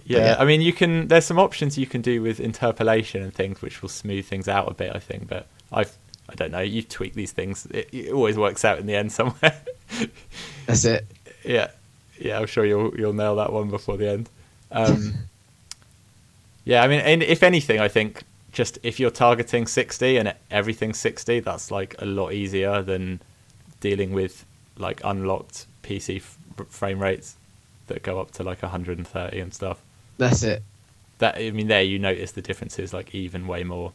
yeah. yeah. I mean, you can. There's some options you can do with interpolation and things, which will smooth things out a bit. I think, but I've. I don't know. You tweak these things. It, it always works out in the end somewhere. That's it. yeah, yeah. I'm sure you'll you'll nail that one before the end. Um, yeah, I mean, and if anything, I think just if you're targeting 60 and everything's 60, that's like a lot easier than dealing with like unlocked PC f- frame rates that go up to like 130 and stuff. That's it. That I mean, there you notice the differences like even way more.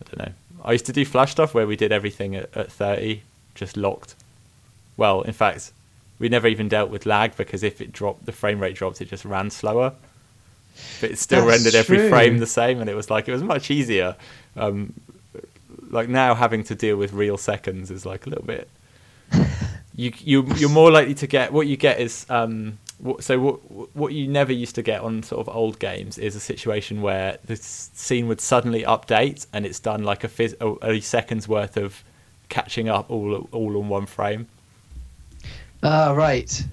I don't know. I used to do flash stuff where we did everything at, at 30, just locked. Well, in fact, we never even dealt with lag because if it dropped, the frame rate dropped, it just ran slower. But it still That's rendered every frame the same, and it was like it was much easier. Um, like now, having to deal with real seconds is like a little bit. You you you're more likely to get what you get is um so what what you never used to get on sort of old games is a situation where the scene would suddenly update and it's done like a, phys- a, second's worth of catching up all all on one frame. Ah, right.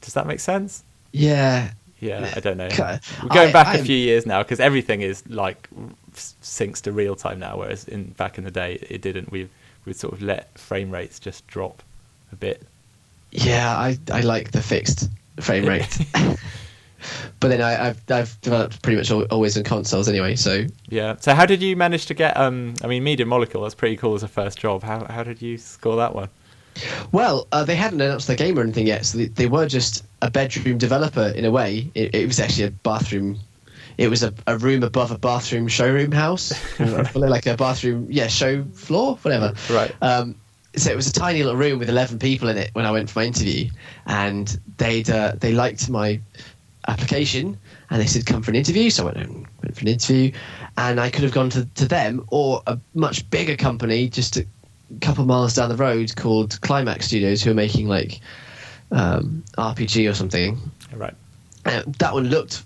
Does that make sense? Yeah. Yeah, I don't know. We're going I- back a few years now because everything is like syncs to real time now, whereas in back in the day it didn't. We would sort of let frame rates just drop a bit. Yeah, I I like the fixed frame rate. but then I, I've I've developed pretty much always in consoles anyway. So Yeah. So how did you manage to get? Um, I mean, Media Molecule. That's pretty cool as a first job. How how did you score that one? well, uh, they hadn't announced the game or anything yet, so they, they were just a bedroom developer in a way. It, it was actually a bathroom. It was a, a room above a bathroom showroom house, like a bathroom, yeah, show floor, whatever. Right. Um, so it was a tiny little room with eleven people in it when I went for my interview, and they'd uh, they liked my application and they said come for an interview. So I went, and went for an interview, and I could have gone to, to them or a much bigger company just a couple miles down the road called Climax Studios, who are making like um, RPG or something. Right. Uh, that one looked.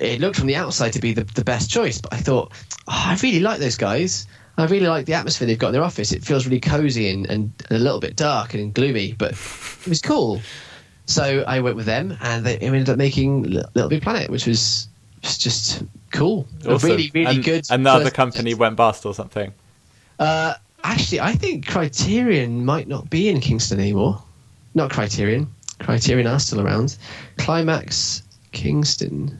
It looked from the outside to be the, the best choice, but I thought, oh, I really like those guys. I really like the atmosphere they've got in their office. It feels really cozy and, and, a little bit dark and gloomy, but it was cool. So I went with them, and they ended up making Little Big Planet, which was just cool. Awesome. really, really and, good. And the other company went bust or something. Uh, actually, I think Criterion might not be in Kingston anymore. Not Criterion. Criterion are still around. Climax Kingston.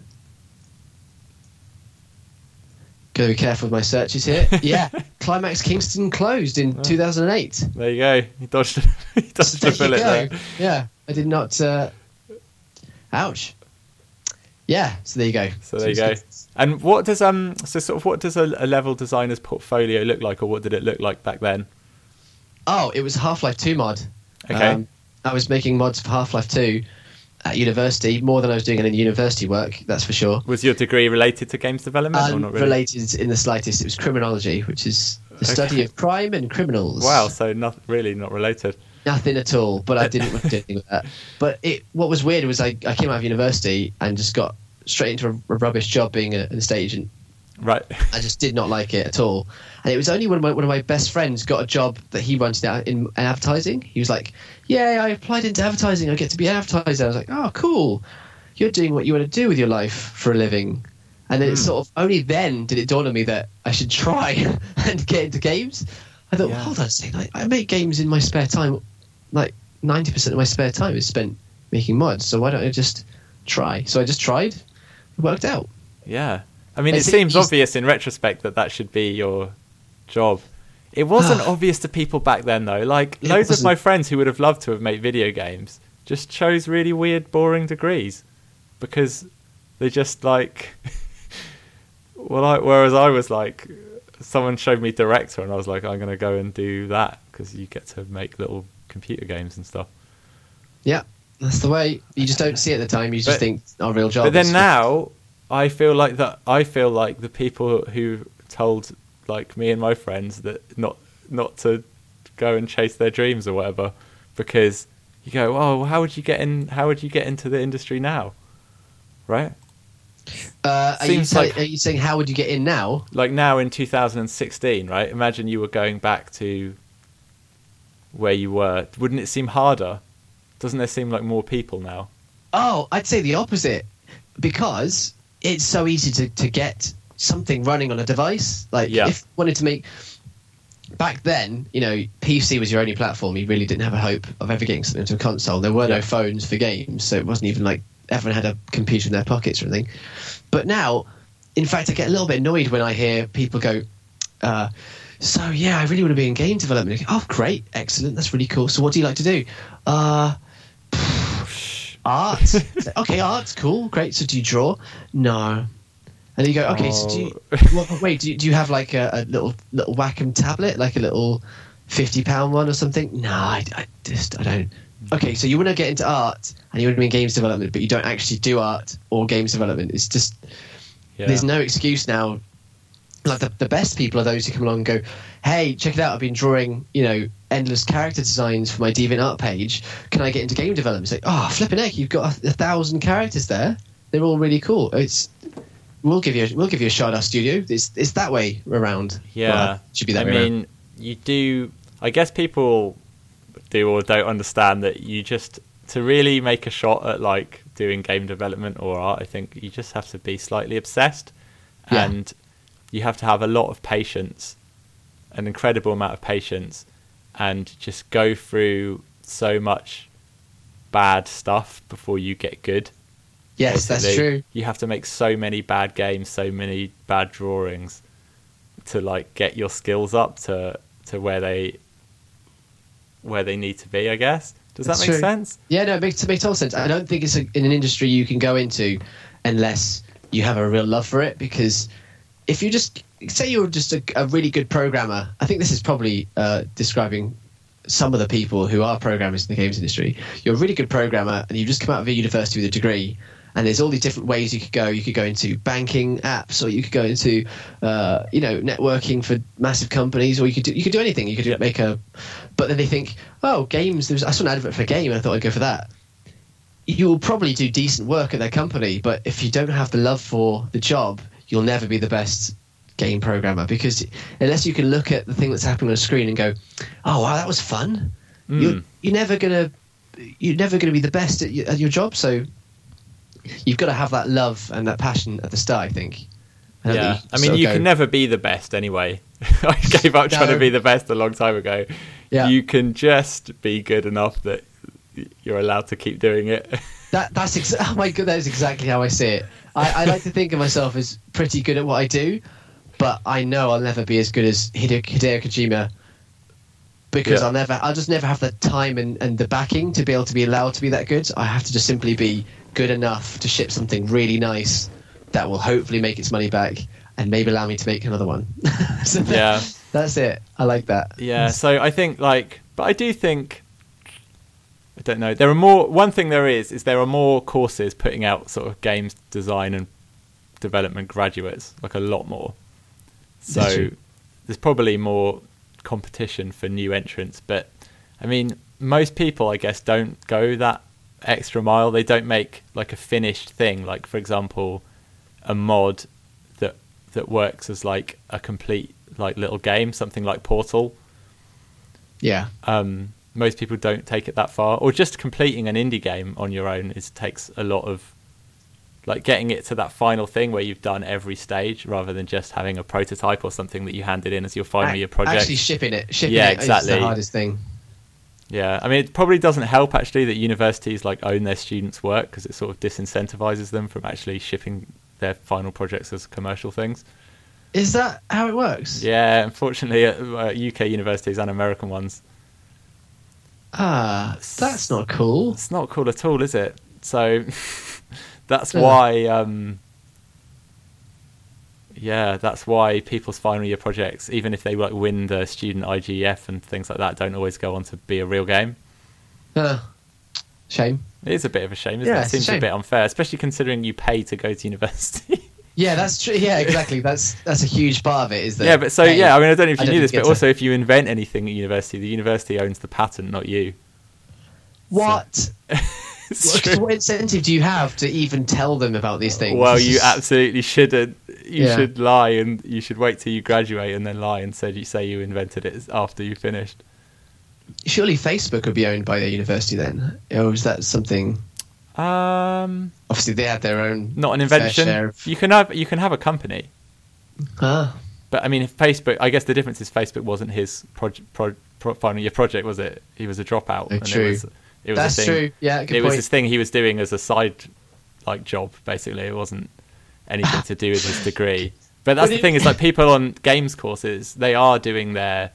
Gotta be careful with my searches here. Yeah, Climax Kingston closed in 2008. There you go. You dodged. you dodged There a you bullet go. there. Yeah, I did not. Uh... Ouch. Yeah, so there you go. So there you go. And what does um so sort of what does a, a level designer's portfolio look like, or what did it look like back then? Oh, it was Half Life Two mod. Okay. Um, I was making mods for Half Life Two at university, more than I was doing any university work. That's for sure. Was your degree related to games development, or um, not really? Unrelated in the slightest. It was criminology, which is the study of crime and criminals. Wow, so not really not related. Nothing at all, but I didn't want to do anything with that. But it, what was weird was I, I came out of university and just got straight into a, a rubbish job being a, an estate agent. Right. I just did not like it at all. And it was only when my, one of my best friends got a job that he wanted out in, in advertising. He was like, "Yeah, I applied into advertising. I get to be an advertiser." I was like, "Oh, cool! You're doing what you want to do with your life for a living." And then Hmm. it's sort of only then did it dawn on me that I should try and get into games. I thought, Yeah. hold on a second, I, I make games in my spare time. Like ninety percent of my spare time is spent making mods. So why don't I just try? So I just tried. It worked out. Yeah. I mean, I it seems obvious in retrospect that that should be your job. It wasn't obvious to people back then, though. Like, It loads of wasn't. my friends who would have loved to have made video games just chose really weird, boring degrees because they just like. well, I, whereas I was like, someone showed me director, and I was like, I'm going to go and do that because you get to make little computer games and stuff. Yeah, that's the way. You just don't see it at the time. You just But- think, "Oh, real job." But then now, I feel like that. I feel like the people who told like me and my friends that not not to go and chase their dreams or whatever, because you go, oh, well, how would you get in? How would you get into the industry now? Right? Uh, are, you say- like- are you saying how would you get in now? Like now in 2016, right? Imagine you were going back to where you were. Wouldn't it seem harder? Doesn't there seem like more people now? Oh, I'd say the opposite because it's so easy to, to get something running on a device. Like Yeah. if you wanted to make back then, you know, PC was your only platform. You really didn't have a hope of ever getting something to a console. There were Yeah. no phones for games, so it wasn't even like everyone had a computer in their pockets or anything. But now, in fact, I get a little bit annoyed when I hear people go, uh, "So yeah, I really want to be in game development." Oh, great, excellent, that's really cool. So what do you like to do? Uh, art. okay, art's cool, great. So do you draw? No. And you go, okay. So do you, Oh. well, wait, do you, do you have like a, a little little Wacom tablet, like a little fifty pound one or something? No, I, I just I don't. Okay, so you want to get into art and you want to be in games development, but you don't actually do art or games development. It's just Yeah. there's no excuse now. Like the, the best people are those who come along and go, "Hey, check it out! I've been drawing, you know, endless character designs for my DeviantArt page. Can I get into game development?" It's like, ah, "Oh, flipping heck! You've got a, a thousand characters there. They're all really cool. It's we'll give you a, we'll give you a shot our studio. It's it's that way around. Yeah, Well, should be that I way around. mean, you do. I guess people do or don't understand that you just to really make a shot at like doing game development or art. I think you just have to be slightly obsessed, Yeah. and you have to have a lot of patience, an incredible amount of patience, and just go through so much bad stuff before you get good. Yes, that's true. You have to make so many bad games, so many bad drawings to like get your skills up to to where they where they need to be, I guess. Does That's that make true. sense? Yeah, no, it makes, it makes total sense. I don't think it's a, in an industry you can go into unless you have a real love for it. Because if you just say you're just a, a really good programmer, I think this is probably uh, describing some of the people who are programmers in the games industry. You're a really good programmer, and you just come out of a university with a degree. And there's all these different ways you could go. You could go into banking apps, or you could go into, uh, you know, networking for massive companies, or you could do, you could do anything. You could do, make a, but then they think, oh, games. There's I saw an advert for a game, and I thought I'd go for that. You will probably do decent work at their company, but if you don't have the love for the job, you'll never be the best game programmer because unless you can look at the thing that's happening on the screen and go, oh wow, that was fun. You're, Mm. you're never gonna you're never gonna be the best at your, at your job. So you've got to have that love and that passion at the start. I think. I Yeah. I mean, you go- can never be the best anyway. I gave up trying to be the best a long time ago. Yeah. You can just be good enough that you're allowed to keep doing it. That that's oh my god, that is exactly how I see it. I, I like to think of myself as pretty good at what I do, but I know I'll never be as good as Hideo, Hideo Kojima because Yeah. I'll never, I'll just never have the time and, and the backing to be able to be allowed to be that good. I have to just simply be good enough to ship something really nice that will hopefully make its money back and maybe allow me to make another one. so Yeah. that's it. I like that. Yeah, so I think like, but I do think, I don't know. There are more. One thing there is is there are more courses putting out sort of games design and development graduates, like a lot more. So there's probably more competition for new entrants, but I mean, most people, I guess, don't go that extra mile. They don't make like a finished thing. Like for example, a mod that that works as like a complete like little game, something like Portal. Yeah. Um, most people don't take it that far, or just completing an indie game on your own is takes a lot of like getting it to that final thing where you've done every stage rather than just having a prototype or something that you handed in as your final year project. Actually shipping it. Shipping Yeah, it is exactly. the hardest thing. Yeah, I mean, it probably doesn't help actually that universities like own their students' work because it sort of disincentivizes them from actually shipping their final projects as commercial things. Is that how it works? Yeah, unfortunately, at uh, UK universities and American ones, Ah, that's not cool. it's not cool at all, is it? So that's Yeah. why, um, yeah, that's why people's final year projects, even if they like win the student IGF and things like that, don't always go on to be a real game. Uh, shame. It is a bit of a shame, isn't Yeah, it? It it's a seems a bit unfair, especially considering you pay to go to university. Yeah, that's true. Yeah, exactly. That's that's a huge part of it. Is that? yeah, but so hey, yeah, I mean, I don't know if you knew this, but to- also if you invent anything at university, the university owns the patent, not you. what? It's What, what incentive do you have to even tell them about these things? Well, you absolutely shouldn't. You Yeah. should lie, and you should wait till you graduate and then lie and say you say you invented it after you finished. surely Facebook would be owned by the university then, or is that something? Um, Obviously, they had their own. not an invention. share of- You can have you can have a company, Ah, but I mean, if Facebook. I guess the difference is Facebook wasn't his project, pro, pro, final year project, was it? He was a dropout. Oh, and true. It was, it was that's a thing, true. Yeah, good it was this thing he was doing as a side like job basically. It wasn't anything to do with his degree. But that's But the it- thing is like people on games courses they are doing their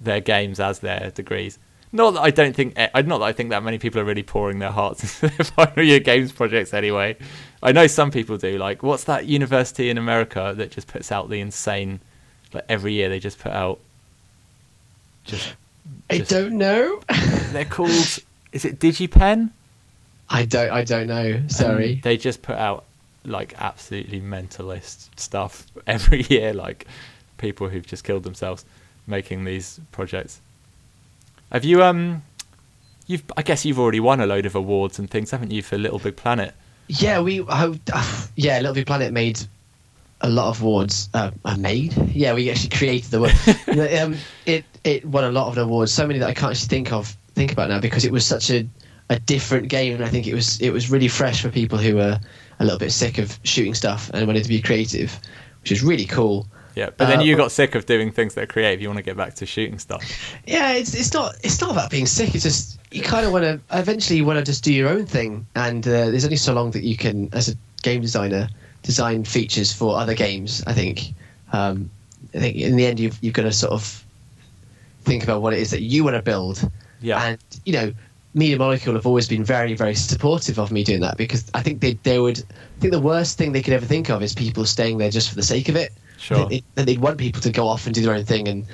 their games as their degrees. Not that i don't think eh, not that i think that many people are really pouring their hearts into their final year games projects anyway. I know some people do. Like what's that university in america that just puts out the insane like every year they just put out just I just- don't know. they're called is it DigiPen I don't. I don't know. Sorry. they just put out like absolutely mentalist stuff every year, like people who've just killed themselves making these projects. Have you um you've I guess you've already won a load of awards and things, haven't you, for Little Big Planet? Yeah, we. Uh, yeah, Little Big Planet made a lot of awards. Uh, uh, made? Yeah, we actually created the word. um, it it won a lot of awards. So many that I can't actually think of think about now because it was such a a different game, and I think it was it was really fresh for people who were a little bit sick of shooting stuff and wanted to be creative, which is really cool. Yeah. But then Uh, you got sick of doing things that are creative, you want to get back to shooting stuff. Yeah, it's it's not it's not about being sick. It's just you kind of want to eventually you want to just do your own thing, and uh, there's only so long that you can, as a game designer, design features for other games. I think. Um, I think in the end you've you've got to sort of think about what it is that you want to build, Yeah. and you know. Media Molecule have always been very, very supportive of me doing that because I think they, they would. I think the worst thing they could ever think of is people staying there just for the sake of it. Sure. They, they, they'd want people to go off and do their own thing. And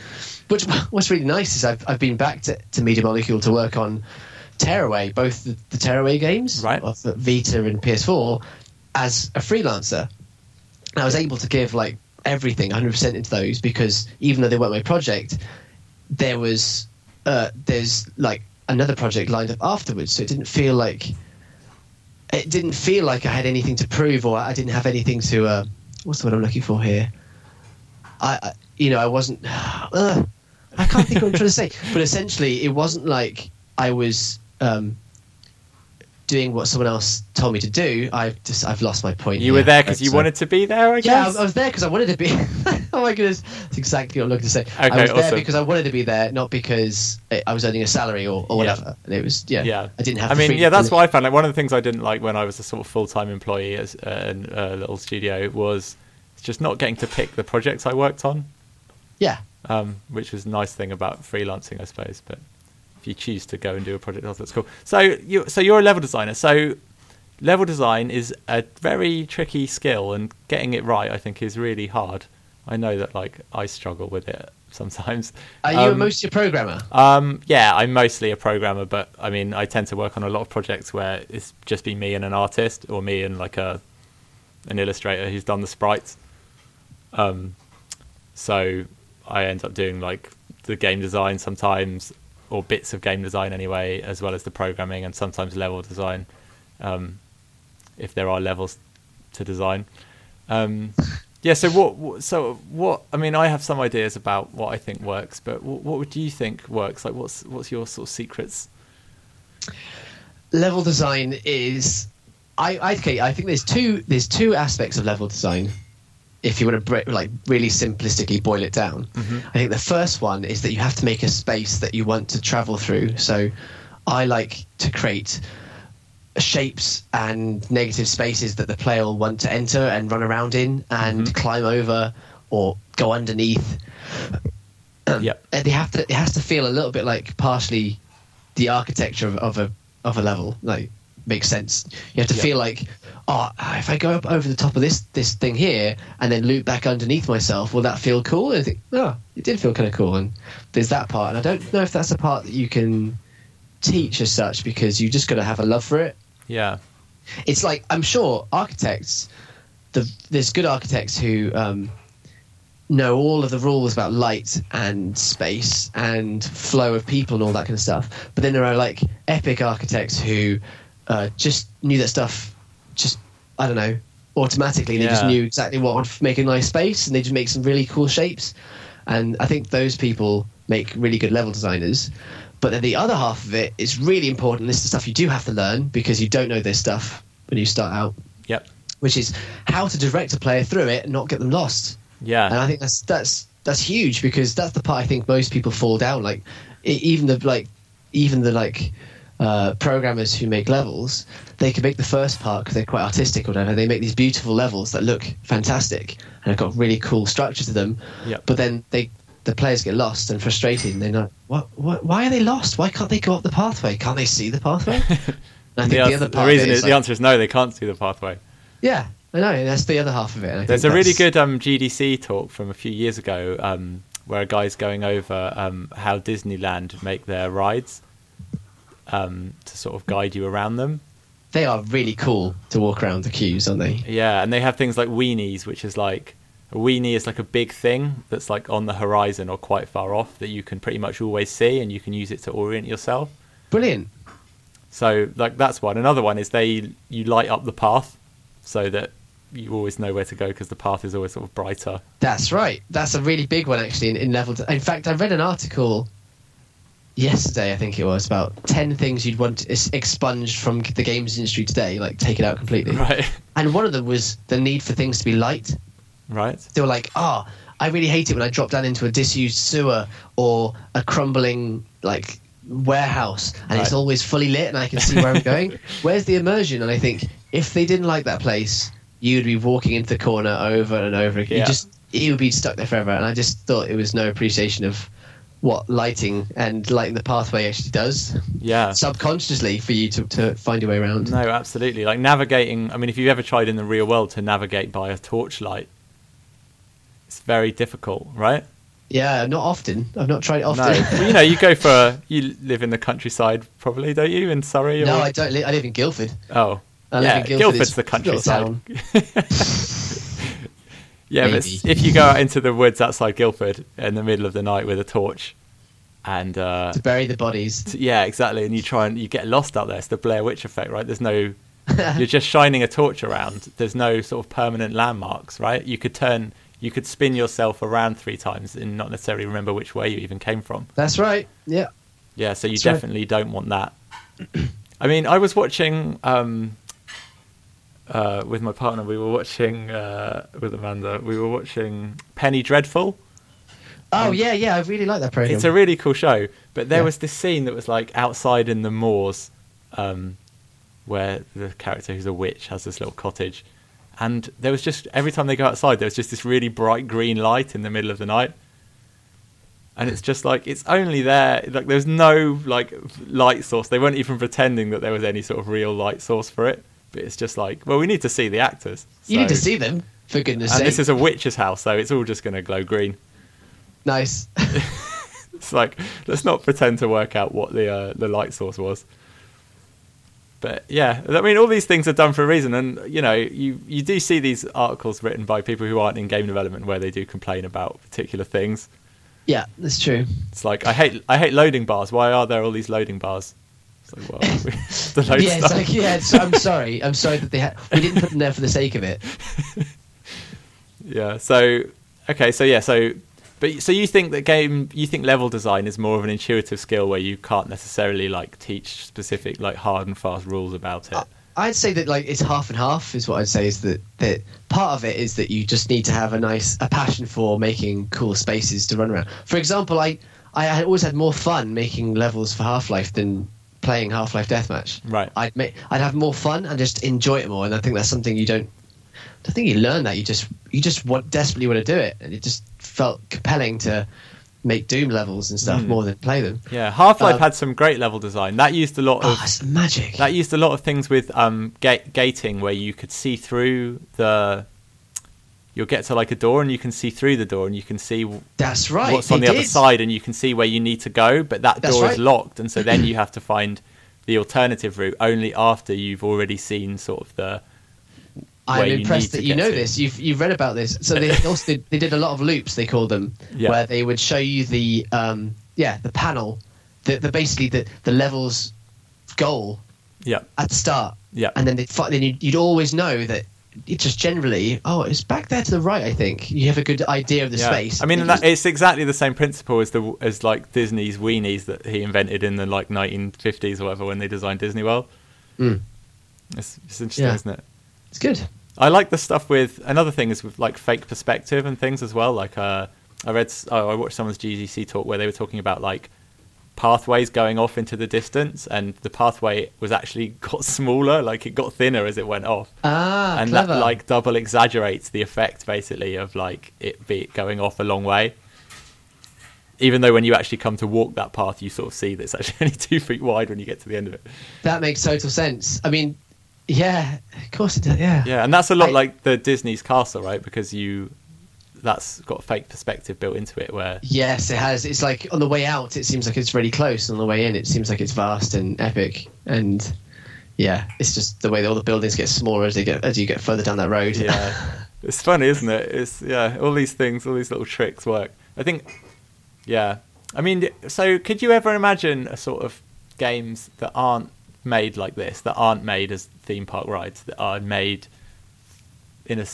which what's really nice is I've I've been back to, to Media Molecule to work on Tearaway, both the, the Tearaway games, Right. of Vita and PS4, as a freelancer. And I was able to give like everything 100% into those because even though they weren't my project, there was uh, there's like another project lined up afterwards, so it didn't feel like it didn't feel like I had anything to prove or I didn't have anything to uh, what's the word I'm looking for here. I, I you know I wasn't uh, I can't think of what I'm trying to say, but essentially it wasn't like I was um, doing what someone else told me to do. I've just I've lost my point. You were there because you So- wanted to be there, I guess. yeah, I. I was there because I wanted to be. oh my goodness, that's exactly what I'm looking to say. Okay, I was there because I wanted to be there, not because I I was earning a salary or, or Yeah. whatever. And it was yeah, yeah, I didn't have. I mean, yeah, that's what I found. Like one of the things I didn't like when I was a sort of full time employee as uh, in a little studio was just not getting to pick the projects I worked on, Yeah, um, which was a nice thing about freelancing, I suppose. But if you choose to go and do a project, that's cool. So you, so you're a level designer. So level design is a very tricky skill, and getting it right, I think, is really hard. I know that like I struggle with it sometimes. Are you Um, mostly a programmer? Um, yeah, I'm mostly a programmer, but I mean, I tend to work on a lot of projects where it's just been me and an artist, or me and like a an illustrator who's done the sprites. Um, so I end up doing like the game design sometimes, or bits of game design anyway, as well as the programming and sometimes level design, um, if there are levels to design. Um, yeah. So what? So what? I mean, I have some ideas about what I think works, but what, what would you think works? Like, what's what's your sort of secrets? level design is I, I okay i think there's two there's two aspects of level design if you want to like really simplistically boil it down mm-hmm. i think the first one is that you have to make a space that you want to travel through. So i like to create shapes and negative spaces that the player will want to enter and run around in and mm-hmm. climb over or go underneath. Yeah. and they have to it has to feel a little bit like partially the architecture of, of a of a level like makes sense you have to Yeah. feel like oh if i go up over the top of this this thing here and then loop back underneath myself will that feel cool and i think oh it did feel kind of cool and there's that part and i don't know if that's a part that you can teach as such because you just got to have a love for it Yeah. it's like I'm sure architects, the, there's good architects who um, know all of the rules about light and space and flow of people and all that kind of stuff. But then there are like epic architects who uh, just knew that stuff, just I don't know, automatically. They just knew exactly what would make a nice space, and they just make some really cool shapes. And I think those people make really good level designers. But then the other half of it is really important. This is the stuff you do have to learn because you don't know this stuff when you start out, Yep. which is how to direct a player through it and not get them lost. Yeah. And I think that's that's that's huge because that's the part I think most people fall down. Like even the like even the like uh, programmers who make levels, they can make the first part because they're quite artistic or whatever. They make these beautiful levels that look fantastic and have got really cool structure to them. Yep. But then they the players get lost and frustrated, and they're not. What? What? Why are they lost? Why can't they go up the pathway? Can't they see the pathway? And I think the, the, answer- other the reason is, is the answer is no. They can't see the pathway. yeah, I know. That's the other half of it. There's a really good um, GDC talk from a few years ago um, where a guy's going over um, how Disneyland make their rides um, to sort of guide you around them. They are really cool to walk around the queues, aren't they? Yeah, and they have things like weenies, which is like a weenie is like a big thing that's like on the horizon or quite far off that you can pretty much always see, and you can use it to orient yourself. Brilliant. So like that's one. Another one is they you light up the path so that you always know where to go because the path is always sort of brighter. That's right. That's a really big one, actually, in, in level. in fact, I read an article yesterday, I think it was, about 10 things you'd want expunged from the games industry today, like take it out completely. Right. And one of them was the need for things to be light. Right. They were like, oh, I really hate it when I drop down into a disused sewer or a crumbling, like, warehouse and it's always fully lit and I can see where I'm going. Where's the immersion? And I think if they didn't like that place, you'd be walking into the corner over and over again. You Yeah. just you would be stuck there forever. And I just thought it was no appreciation of what lighting and lighting the pathway actually does Yeah. subconsciously for you to, to find your way around. No, absolutely. Like navigating. I mean, if you've ever tried in the real world to navigate by a torchlight, it's very difficult, right? Yeah, not often. I've not tried it often. No, you know, you go for. You live in the countryside, probably, don't you? In Surrey? Or, no, I don't. Li- I live in Guildford. Oh, I live yeah. in Guildford. Guildford's It's the a countryside. Yeah, but if you go out into the woods outside Guildford in the middle of the night with a torch, and uh, to bury the bodies. t- yeah, exactly, and you try and you get lost out there. It's the Blair Witch effect, right? There's no, you're just shining a torch around. There's no sort of permanent landmarks, right? You could turn, you could spin yourself around three times and not necessarily remember which way you even came from. That's right. Yeah. Yeah, so you That's right. definitely don't want that. I mean, I was watching um, uh, with my partner. We were watching uh, with Amanda. We were watching Penny Dreadful. Oh Um, yeah, yeah. I really like that program. It's a really cool show, but there Yeah. was this scene that was like outside in the moors, um, where the character who's a witch has this little cottage, and there was just every time they go outside, there was just this really bright green light in the middle of the night, and it's just like it's only there, like there's no like light source. They weren't even pretending that there was any sort of real light source for it. But it's just like, well, we need to see the actors. You need to see them, for goodness And sake. this is a witch's house, so it's all just going to glow green. nice. It's like let's not pretend to work out what the uh, the light source was. But yeah, I mean, all these things are done for a reason, and you know, you you do see these articles written by people who aren't in game development where they do complain about particular things. yeah, that's true. It's like I hate I hate loading bars. Why are there all these loading bars? It's like, well, the load yeah, it's like yeah. It's, I'm sorry. I'm sorry that they had. We didn't put them there for the sake of it. Yeah. So okay. So yeah. So but so you think that game you think level design is more of an intuitive skill where you can't necessarily like teach specific like hard and fast rules about it. I'd say that like it's half and half is what I'd say is that that part of it is that you just need to have a nice a passion for making cool spaces to run around. For example, I I always had more fun making levels for Half Life than playing Half Life Deathmatch. Right. I'd make I'd have more fun and just enjoy it more, and I think that's something you don't. I think you learn that you just you just want desperately want to do it, and it just felt compelling to make Doom levels and stuff Mm. more than play them. Yeah, Half Life Um, had some great level design. That used a lot Oh, of it's magic. that used a lot of things with um, gate, gating where you could see through the. You'll get to like a door and you can see through the door and you can see That's right. what's on the other side and you can see where you need to go, but that That's door is locked and so then you have to find the alternative route only after you've already seen sort of the. I'm impressed that you know to. this. You've you've read about this. So they also did, they did a lot of loops. They called them Yeah. where they would show you the um yeah the panel, the, the basically the the levels goal Yeah, at the start, yeah. and then they then you'd, you'd always know that just generally oh it's back there to the right. I think you have a good idea of the yeah. space. I mean, You that, just- it's exactly the same principle as the as like Disney's weenies that he invented in the like 1950s or whatever when they designed Disney World. Mm. It's, it's interesting, Yeah. isn't it? it's good. I like the stuff with another thing is with like fake perspective and things as well. Like uh, I read, oh, I watched someone's GDC talk where they were talking about like pathways going off into the distance, and the pathway was actually got smaller, like it got thinner as it went off, Ah, and clever. that like double exaggerates the effect basically of like it be going off a long way. Even though when you actually come to walk that path, you sort of see that it's actually only two feet wide when you get to the end of it. that makes total sense. I mean, yeah, of course it does. Yeah, Yeah, and that's a lot I- like the Disney's castle, right? Because you that's got a fake perspective built into it where Yes, it has. It's like on the way out, it seems like it's really close. On the way in, it seems like it's vast and epic. And yeah, it's just the way that all the buildings get smaller as they get as you get further down that road. yeah. it's funny, isn't it? It's yeah, all these things, all these little tricks work. I think yeah. I mean, so could you ever imagine a sort of games that aren't made like this, that aren't made as theme park rides, that are made in a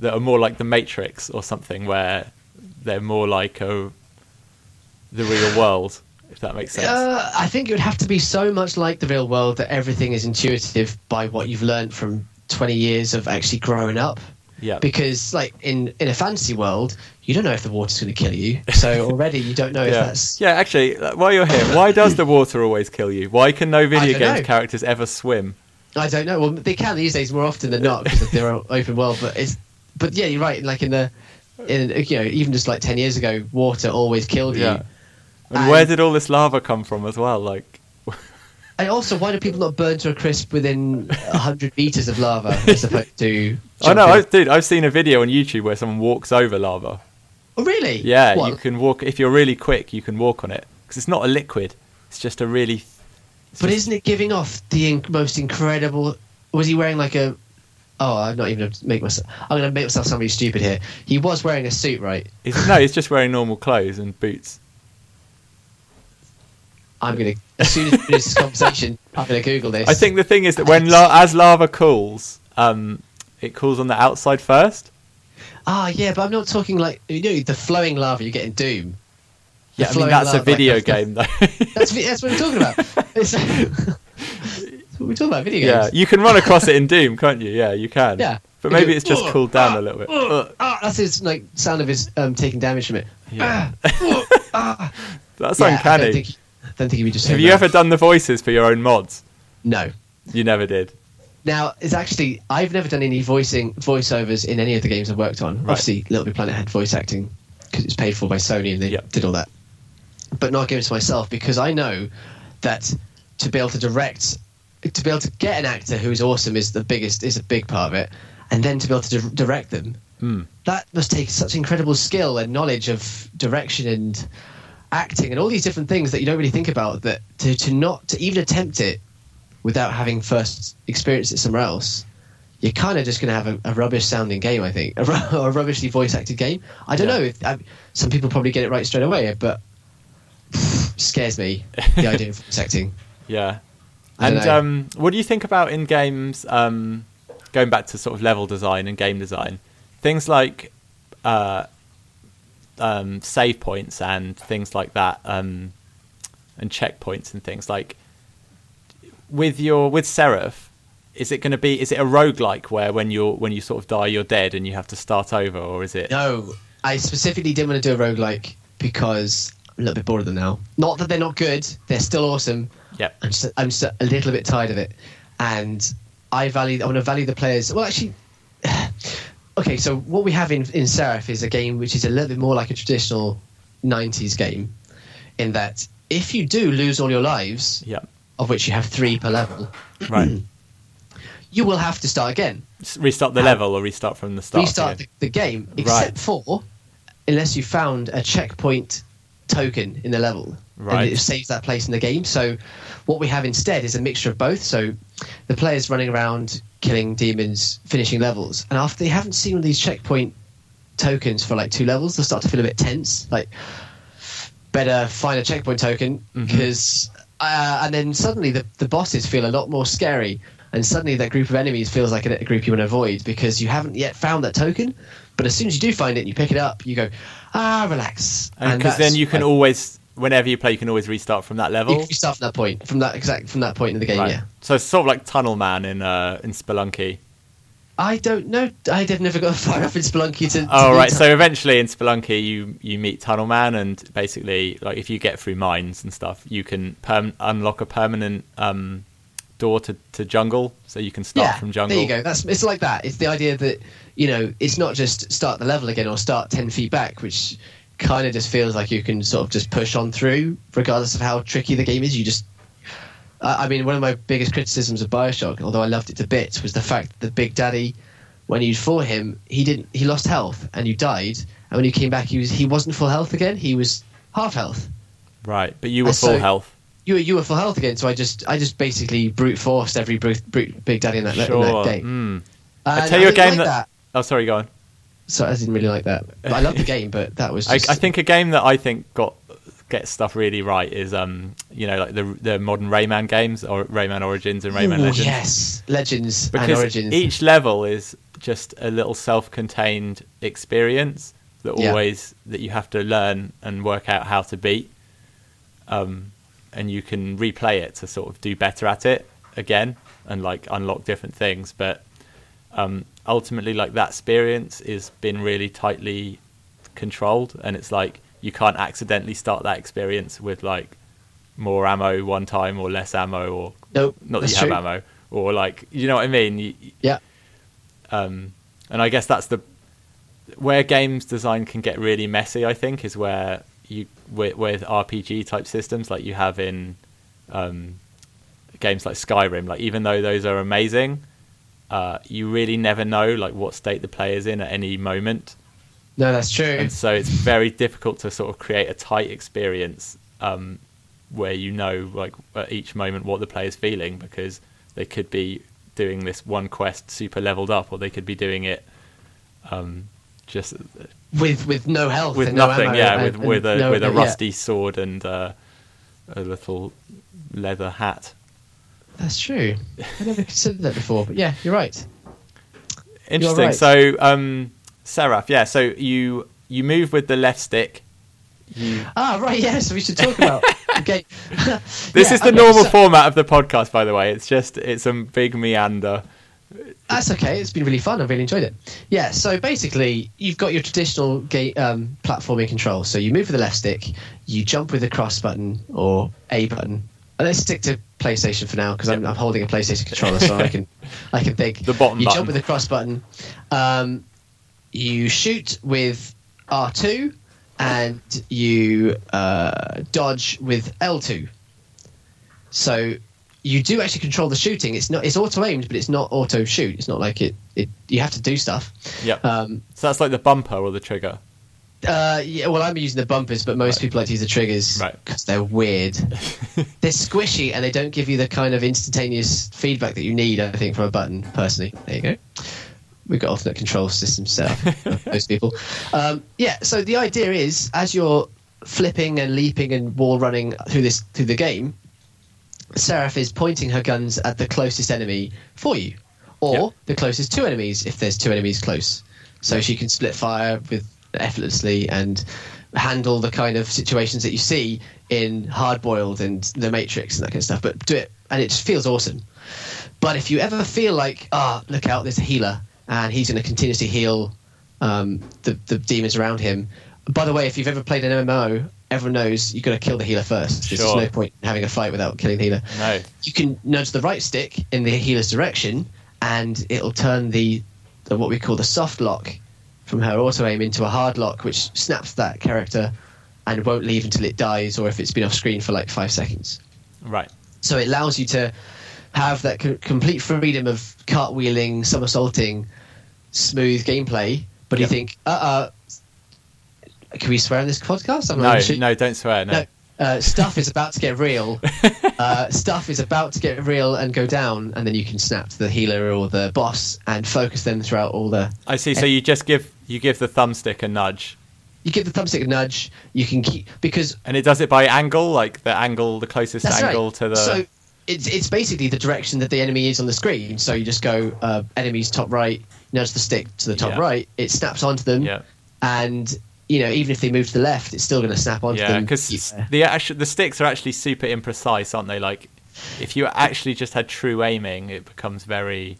that are more like the Matrix or something, where they're more like a the real world, if that makes sense. Uh, I think it would have to be so much like the real world that everything is intuitive by what you've learned from 20 years of actually growing up. yeah, Because, like in in a fantasy world, you don't know if the water's going to kill you. So already you don't know if yeah. that's. yeah. Actually, while you're here, why does the water always kill you? Why can no video know. characters ever swim? I don't know. Well, they can these days more often than not because they're open world. But it's, but yeah, you're right. Like in the, in you know, even just like ten years ago, water always killed you. Yeah. And And- where did all this lava come from as well? Like, And also, why do people not burn to a crisp within hundred meters of lava as opposed to? oh no, I, dude, I've seen a video on YouTube where someone walks over lava. Oh, really? Yeah, What? you can walk if you're really quick. You can walk on it because it's not a liquid. It's just a really. But just- isn't it giving off the in- most incredible? Was he wearing like a? Oh, I'm not even gonna make myself. I'm going to make myself somebody stupid here. He was wearing a suit, right? it's- no, he's just wearing normal clothes and boots. I'm going to. As soon as we finish this conversation, I'm going to Google this. I think the thing is that when la- as lava cools, um, it cools on the outside first. Ah, yeah, but I'm not talking like you know the flowing lava you get in Doom. The Yeah, I mean that's a video like game though. That's that's what we're talking about. It's, that's what we're talking about. Video games. yeah, you can run across it in Doom, can't you? Yeah, you can. Yeah. but maybe it's just cooled down ah, a little bit. ugh, Ugh. ah, that's his like sound of his um, taking damage from it. Yeah. Ah, ah. That's Yeah, I uncanny. don't think, I don't think he'd just. Have you that. ever done the voices for your own mods? No. You never did. Now, it's actually I've never done any voicing voiceovers in any of the games I've worked on. Right. Obviously, Little Big Planet had voice acting because it's paid for by Sony and they Yeah. did all that. But not games to myself because I know that to be able to direct to be able to get an actor who's awesome is the biggest is a big part of it, and then to be able to di- direct them. Mm. That must take such incredible skill and knowledge of direction and acting and all these different things that you don't really think about. That to, to not to even attempt it without having first experienced it somewhere else, you're kind of just going to have a, a rubbish sounding game. I think a, ru- a rubbishly voice acted game. I don't Yeah. know. If, I, some people probably get it right straight away, but scares me the idea of voice acting. Yeah. And um, what do you think about in games? Um, going back to sort of level design and game design, things like uh, um, save points and things like that, um, and checkpoints and things like with your with Seraph. Is it going to be? Is it a roguelike where when you're when you sort of die, you're dead and you have to start over, or is it? No, I specifically didn't want to do a roguelike because I'm a little bit bored of them now. Not that they're not good; they're still awesome. Yep. I'm just, I'm just a little bit tired of it, and I value. I want to value the players. Well, actually, okay. So what we have in in Seraph is a game which is a little bit more like a traditional '90s game, in that if you do lose all your lives, Yeah. of which you have three per level, Right. you will have to start again. Restart the level or restart from the start. restart the, the game, Right. except for unless you found a checkpoint token in the level, Right. and it saves that place in the game. So what we have instead is a mixture of both. So the players running around killing demons, finishing levels, and after they haven't seen one of these checkpoint tokens for like two levels, they'll start to feel a bit tense. Like better find a checkpoint token because, uh, and then suddenly the the bosses feel a lot more scary. And suddenly, that group of enemies feels like a, a group you want to avoid because you haven't yet found that token. But as soon as you do find it, and you pick it up, you go, ah, relax. And because then you can always, whenever you play, you can always restart from that level. you, you start from that point, from that exact from that point in the game. Right. Yeah, So it's sort of like Tunnel Man in uh, in Spelunky. I don't know. I have never got far enough in Spelunky to. to Oh right. So eventually in Spelunky, you you meet Tunnel Man, and basically, like if you get through mines and stuff, you can perm- unlock a permanent um, door to, to jungle, so you can start yeah, from jungle. There you go. That's it's like that. It's the idea that you know it's not just start the level again or start ten feet back, which kind of just feels like you can sort of just push on through, regardless of how tricky the game is. You just. I I mean, one of my biggest criticisms of Bioshock, although I loved it to bits, was the fact that Big Daddy, when you fought him, he didn't. He lost health, and you died. And when you came back, he was he wasn't full health again. He was half health. Right, but you were And full so- health. You were you were full health again. So I just I just basically brute forced every brute, brute, Big Daddy in that, in that game. Mm. I tell you a game like that- Oh, sorry, go on. So I didn't really like that. But I love the game, but that was. I, Just, I think a game that I think got gets stuff really right is um you know like the the modern Rayman games or Rayman Origins and Rayman Ooh, Legends. Yes, Legends and because Origins. each level is just a little self-contained experience that Yeah. always that you have to learn and work out how to beat um, and you can replay it to sort of do better at it again and like unlock different things but um, ultimately like that experience is been really tightly controlled and it's like you can't accidentally start that experience with like more ammo one time or less ammo or nope, not that you true. have ammo or like you know what I mean. You, Yeah, um, and I guess that's the where games design can get really messy. I think is where you with, with RPG type systems like you have in um, games like Skyrim. Like even though those are amazing, uh, you really never know like what state the player's in at any moment, no, that's true. and so it's very difficult to sort of create a tight experience um, where you know like at each moment what the player's feeling because they could be doing this one quest super leveled up or they could be doing it um, just with with no health, with and no nothing ammo yeah and- with and with a no- with a yeah. rusty sword and uh, a little leather hat That's true. I never considered that before, but yeah, you're right. interesting right. so um seraph yeah so you you move with the left stick you Ah, right. Yeah, so we should talk about. okay. This Yeah, is the okay, normal so- format of the podcast, by the way. It's just it's a big meander. That's okay. It's been really fun. I've really enjoyed it. Yeah. So basically, you've got your traditional ga- um, platforming control. So you move with the left stick, you jump with the cross button or A button. And let's stick to PlayStation for now because I'm, I'm holding a PlayStation controller, so I can I can think. The bottom You button. jump with the cross button. Um, you shoot with R2, and you uh, dodge with L2. So you do actually control the shooting. It's not it's auto aimed, but it's not auto shoot. It's not like it, it you have to do stuff. Yeah. Um, so that's like the bumper or the trigger. uh, yeah, well, I'm using the bumpers, but most Right. people like to use the triggers Right. because they're weird. they're squishy and they don't give you the kind of instantaneous feedback that you need. I think from a button. Personally, there you go. We've got alternate control systems set up most people. Um, yeah. So the idea is, as you're flipping and leaping and wall running through this through the game, Seraph is pointing her guns at the closest enemy for you, or Yeah. the closest two enemies if there's two enemies close. So she can split fire with effortlessly and handle the kind of situations that you see in Hard Boiled and The Matrix and that kind of stuff. But do it, and it just feels awesome. But if you ever feel like, ah, look out, there's a healer, and he's going to continuously heal um, the the demons around him. By the way, if you've ever played an MMO, everyone knows you've got to kill the healer first. There's no point in having a fight without killing the healer No. you can nudge the right stick in the healer's direction, and it'll turn the, the what we call the soft lock from her auto aim into a hard lock, which snaps that character and won't leave until it dies, or if it's been off screen for like five seconds. Right. So it allows you to have that co- complete freedom of cartwheeling, somersaulting, smooth gameplay. But Yep. you think, uh, uh can we swear on this podcast? I'm No, sure. no, don't swear. No. No, uh, stuff is about to get real. uh, stuff is about to get real and go down, and then you can snap to the healer or the boss and focus them throughout all the. I see. So you just give you give the thumbstick a nudge, You give the thumbstick a nudge. You can keep because and it does it by angle, like the angle, the closest angle right. to the. So it's it's basically the direction that the enemy is on the screen. So you just go uh, enemies top right, nudge the stick to the top Yeah. right. It snaps onto them, yeah, and you know even if they move to the left, it's still going to snap onto yeah, them. because Yeah. the actual the sticks are actually super imprecise, aren't they? Like, if you actually just had true aiming, it becomes very.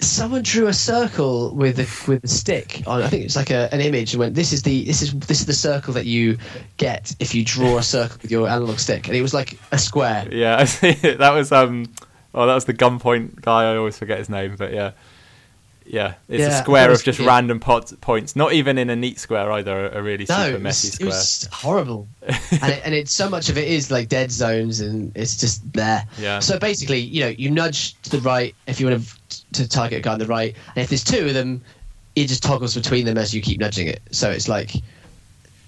someone drew a circle with a with a stick on. I think it's like a, an image and went, "This is the this is this is the circle that you get if you draw a circle with your analog stick." And it was like a square. Yeah, I see. that was um. Oh, that was the gunpoint guy. I always forget his name, but yeah, yeah. It's Yeah, a square of just random pot, points. Not even in a neat square either. A really No, super messy was, it was horrible, and it, and it so much of it is like dead zones, and it's just there. Yeah. So basically, you know, you nudge to the right if you want to, to target a guy on the right, and if there's two of them, it just toggles between them as you keep nudging it. So it's like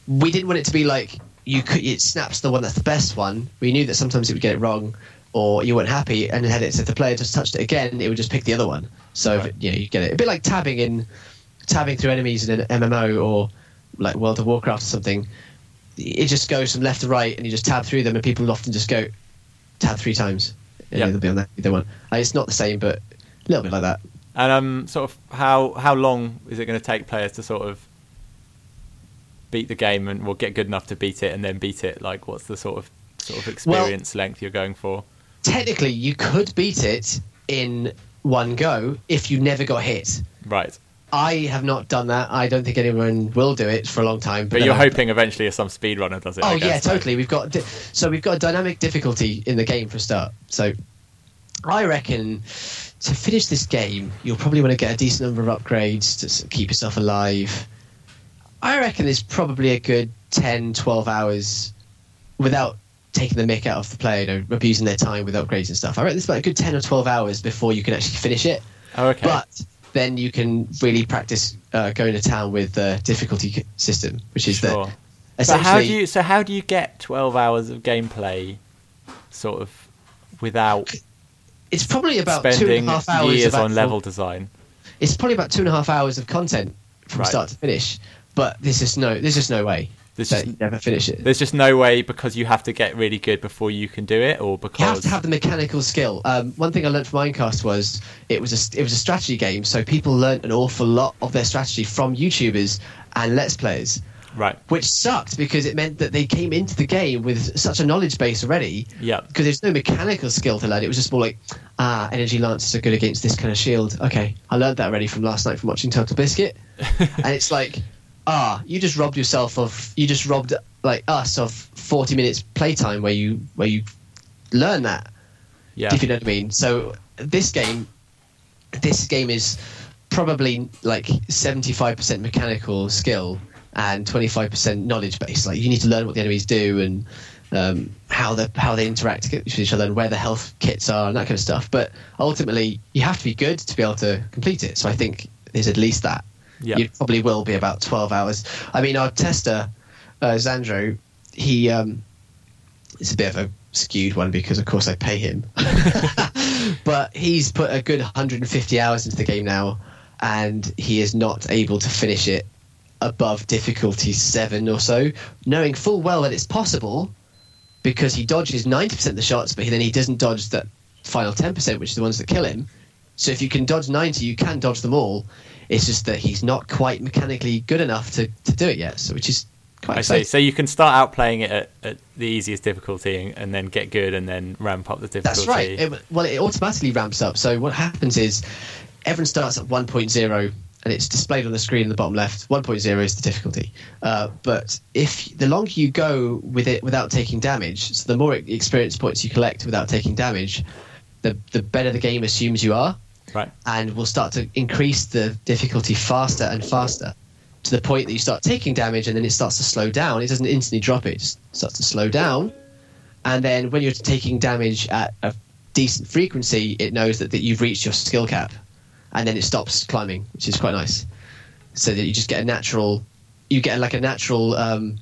we didn't want it to be like you could it snaps the one that's the best one. We knew that sometimes it would get it wrong, or you weren't happy, and had it if the player just touched it again, it would just pick the other one. So Right. it, you know you get it a bit like tabbing in tabbing through enemies in an MMO or like World of Warcraft or something. It just goes from left to right, and you just tab through them, and people often just go tab three times, Yeah. they'll be on that either one. It's not the same, but a little bit like that. And um, sort of how how long is it going to take players to sort of beat the game and will get good enough to beat it and then beat it? Like, what's the sort of sort of experience length you're going for? Technically, you could beat it in one go if you never got hit. Right, I have not done that. I don't think anyone will do it for a long time. but then you're I- hoping eventually some speedrunner does it. Oh yeah, totally. We've got di- so we've got a dynamic difficulty in the game for a start. So I reckon to finish this game, you'll probably want to get a decent number of upgrades to keep yourself alive. I reckon there's probably a good 10, 12 hours without taking the mick out of the player, you know, abusing their time with upgrades and stuff. I reckon there's about a good 10 or 12 hours before you can actually finish it. Oh, okay. But then you can really practice uh, going to town with the difficulty system, which is sure. that how do you so how do you get 12 hours of gameplay, sort of, without it's probably about two and spending a half hours years on actual- level design? It's probably about two and a half hours of content from Right. start to finish. But there's just no, there's just no way There's that just- never finish it. There's just no way because you have to get really good before you can do it, or because You have to have the mechanical skill. Um, one thing I learned from Ironcast was it was a it was a strategy game, so people learned an awful lot of their strategy from YouTubers and Let's Players, right. which sucked because it meant that they came into the game with such a knowledge base already. Yeah. Because there's no mechanical skill to learn. It was just more like, ah, energy lances are good against this kind of shield. Okay, I learned that already from last night from watching Total Biscuit. and it's like, ah, you just robbed yourself of, you just robbed like us of 40 minutes playtime where you where you learn that. Yeah. If you know what I mean. So this game, this game is probably like 75% mechanical skill and 25% knowledge base. Like you need to learn what the enemies do and um, how the how they interact with each other and where the health kits are and that kind of stuff. But ultimately, you have to be good to be able to complete it. So I think there's at least that. Yeah. You probably will be about 12 hours. I mean, our tester, uh, Xandro, he um, it's a bit of a skewed one because, of course, I pay him. but he's put a good 150 hours into the game now, and he is not able to finish it above difficulty seven or so, knowing full well that it's possible because he dodges 90% of the shots, but then he doesn't dodge that final 10%, which are the ones that kill him. So if you can dodge 90, you can dodge them all. It's just that he's not quite mechanically good enough to, to do it yet, so which is quite I exciting. see. So you can start out playing it at, at the easiest difficulty and, and then get good and then ramp up the difficulty. That's right. It, well, it automatically ramps up. So what happens is everyone starts at 1.0 and it's displayed on the screen in the bottom left. 1.0 is the difficulty. Uh, but if the longer you go with it without taking damage, so the more experience points you collect without taking damage, the the better the game assumes you are, Right. and will start to increase the difficulty faster and faster to the point that you start taking damage and then it starts to slow down. It doesn't instantly drop it; it just starts to slow down. And then when you're taking damage at a decent frequency, it knows that, that you've reached your skill cap, and then it stops climbing, which is quite nice. So that you just get a natural, you get like a natural. Um,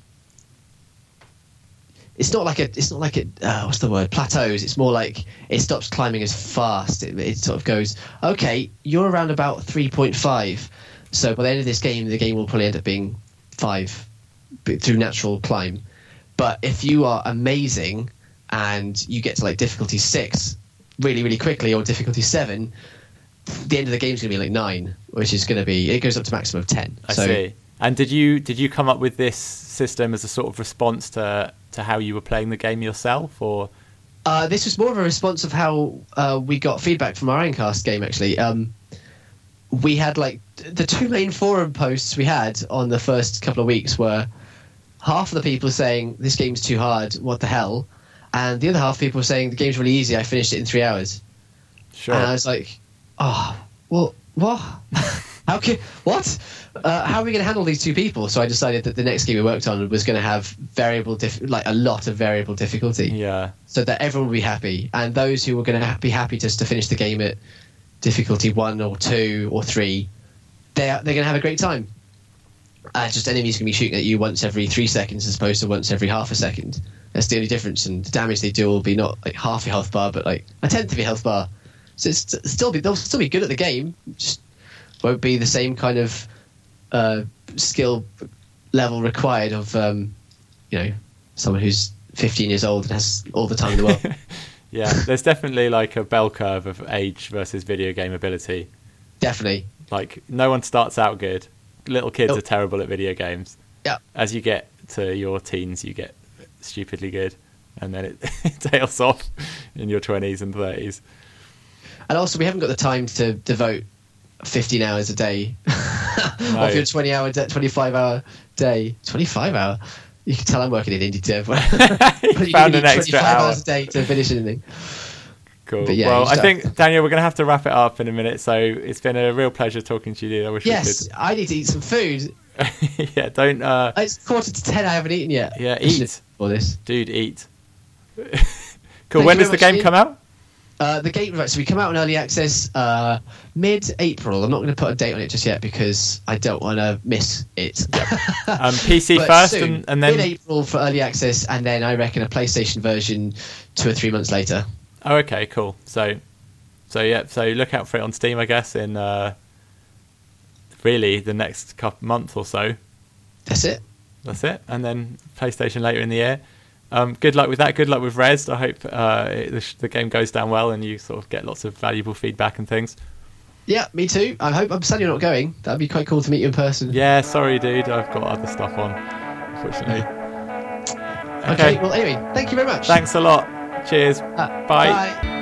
it's not like a, it's not like it. Uh, what's the word? Plateaus. It's more like it stops climbing as fast. It, it sort of goes, okay, you're around about three point five. So by the end of this game, the game will probably end up being five through natural climb. But if you are amazing and you get to like difficulty six really, really quickly, or difficulty seven, the end of the game is going to be like nine, which is going to be it goes up to maximum of ten. I so see. And did you did you come up with this system as a sort of response to to how you were playing the game yourself, or uh, this was more of a response of how uh, we got feedback from our Ironcast game. Actually, um, we had like the two main forum posts we had on the first couple of weeks were half of the people saying this game's too hard, what the hell, and the other half of people were saying the game's really easy. I finished it in three hours. sure? And I was like, oh, well, what? how can what? Uh, how are we going to handle these two people? So I decided that the next game we worked on was going to have variable, diff- like a lot of variable difficulty, yeah. so that everyone would be happy, and those who were going to ha- be happy just to finish the game at difficulty one or two or three, they they're going to have a great time. Uh, just enemies can be shooting at you once every three seconds as opposed to once every half a second. That's the only difference, and the damage they do will be not like half your health bar, but like a tenth of your health bar. So it's st- still be they'll still be good at the game, just won't be the same kind of uh, skill level required of um, you know someone who's 15 years old and has all the time in the world. Yeah, there's definitely like a bell curve of age versus video game ability. Definitely, Like no one starts out good. Little kids Nope. are terrible at video games. yeah. As you get to your teens, you get stupidly good, and then it, tails off in your twenties and thirties. And also, we haven't got the time to devote 15 hours a day of your 20 hour, de- 25 hour day. 25 hour. You can tell I'm working in indie dev. You found an extra 25 hour. hours a day to finish anything. Cool. Yeah, well, I think Daniel, we're going to have to wrap it up in a minute. So it's been a real pleasure talking to you. dude. I wish Yes, I need to eat some food. yeah, don't. Uh, It's quarter to 10. I haven't eaten yet. Yeah, eat. For this. dude, eat. cool. Thank when does the game come out? Uh, the game, right, so we come out in early access uh, mid April. I'm not going to put a date on it just yet because I don't want to miss it. Um, PC first, soon, and, and then mid April for early access, and then I reckon a PlayStation version two or three months later. Oh, okay, cool. So, so yeah, so look out for it on Steam, I guess, in uh, really the next couple month or so. That's it. That's it, and then PlayStation later in the year. Um, good luck with that. Good luck with Rezzed. I hope uh, it, the, sh- the game goes down well and you sort of get lots of valuable feedback and things. Yeah, me too. I hope. I'm sad you're not going. That'd be quite cool to meet you in person. Yeah, sorry, dude. I've got other stuff on, unfortunately. Okay. Well, anyway, thank you very much. Thanks a lot. Cheers. Uh, Bye. bye.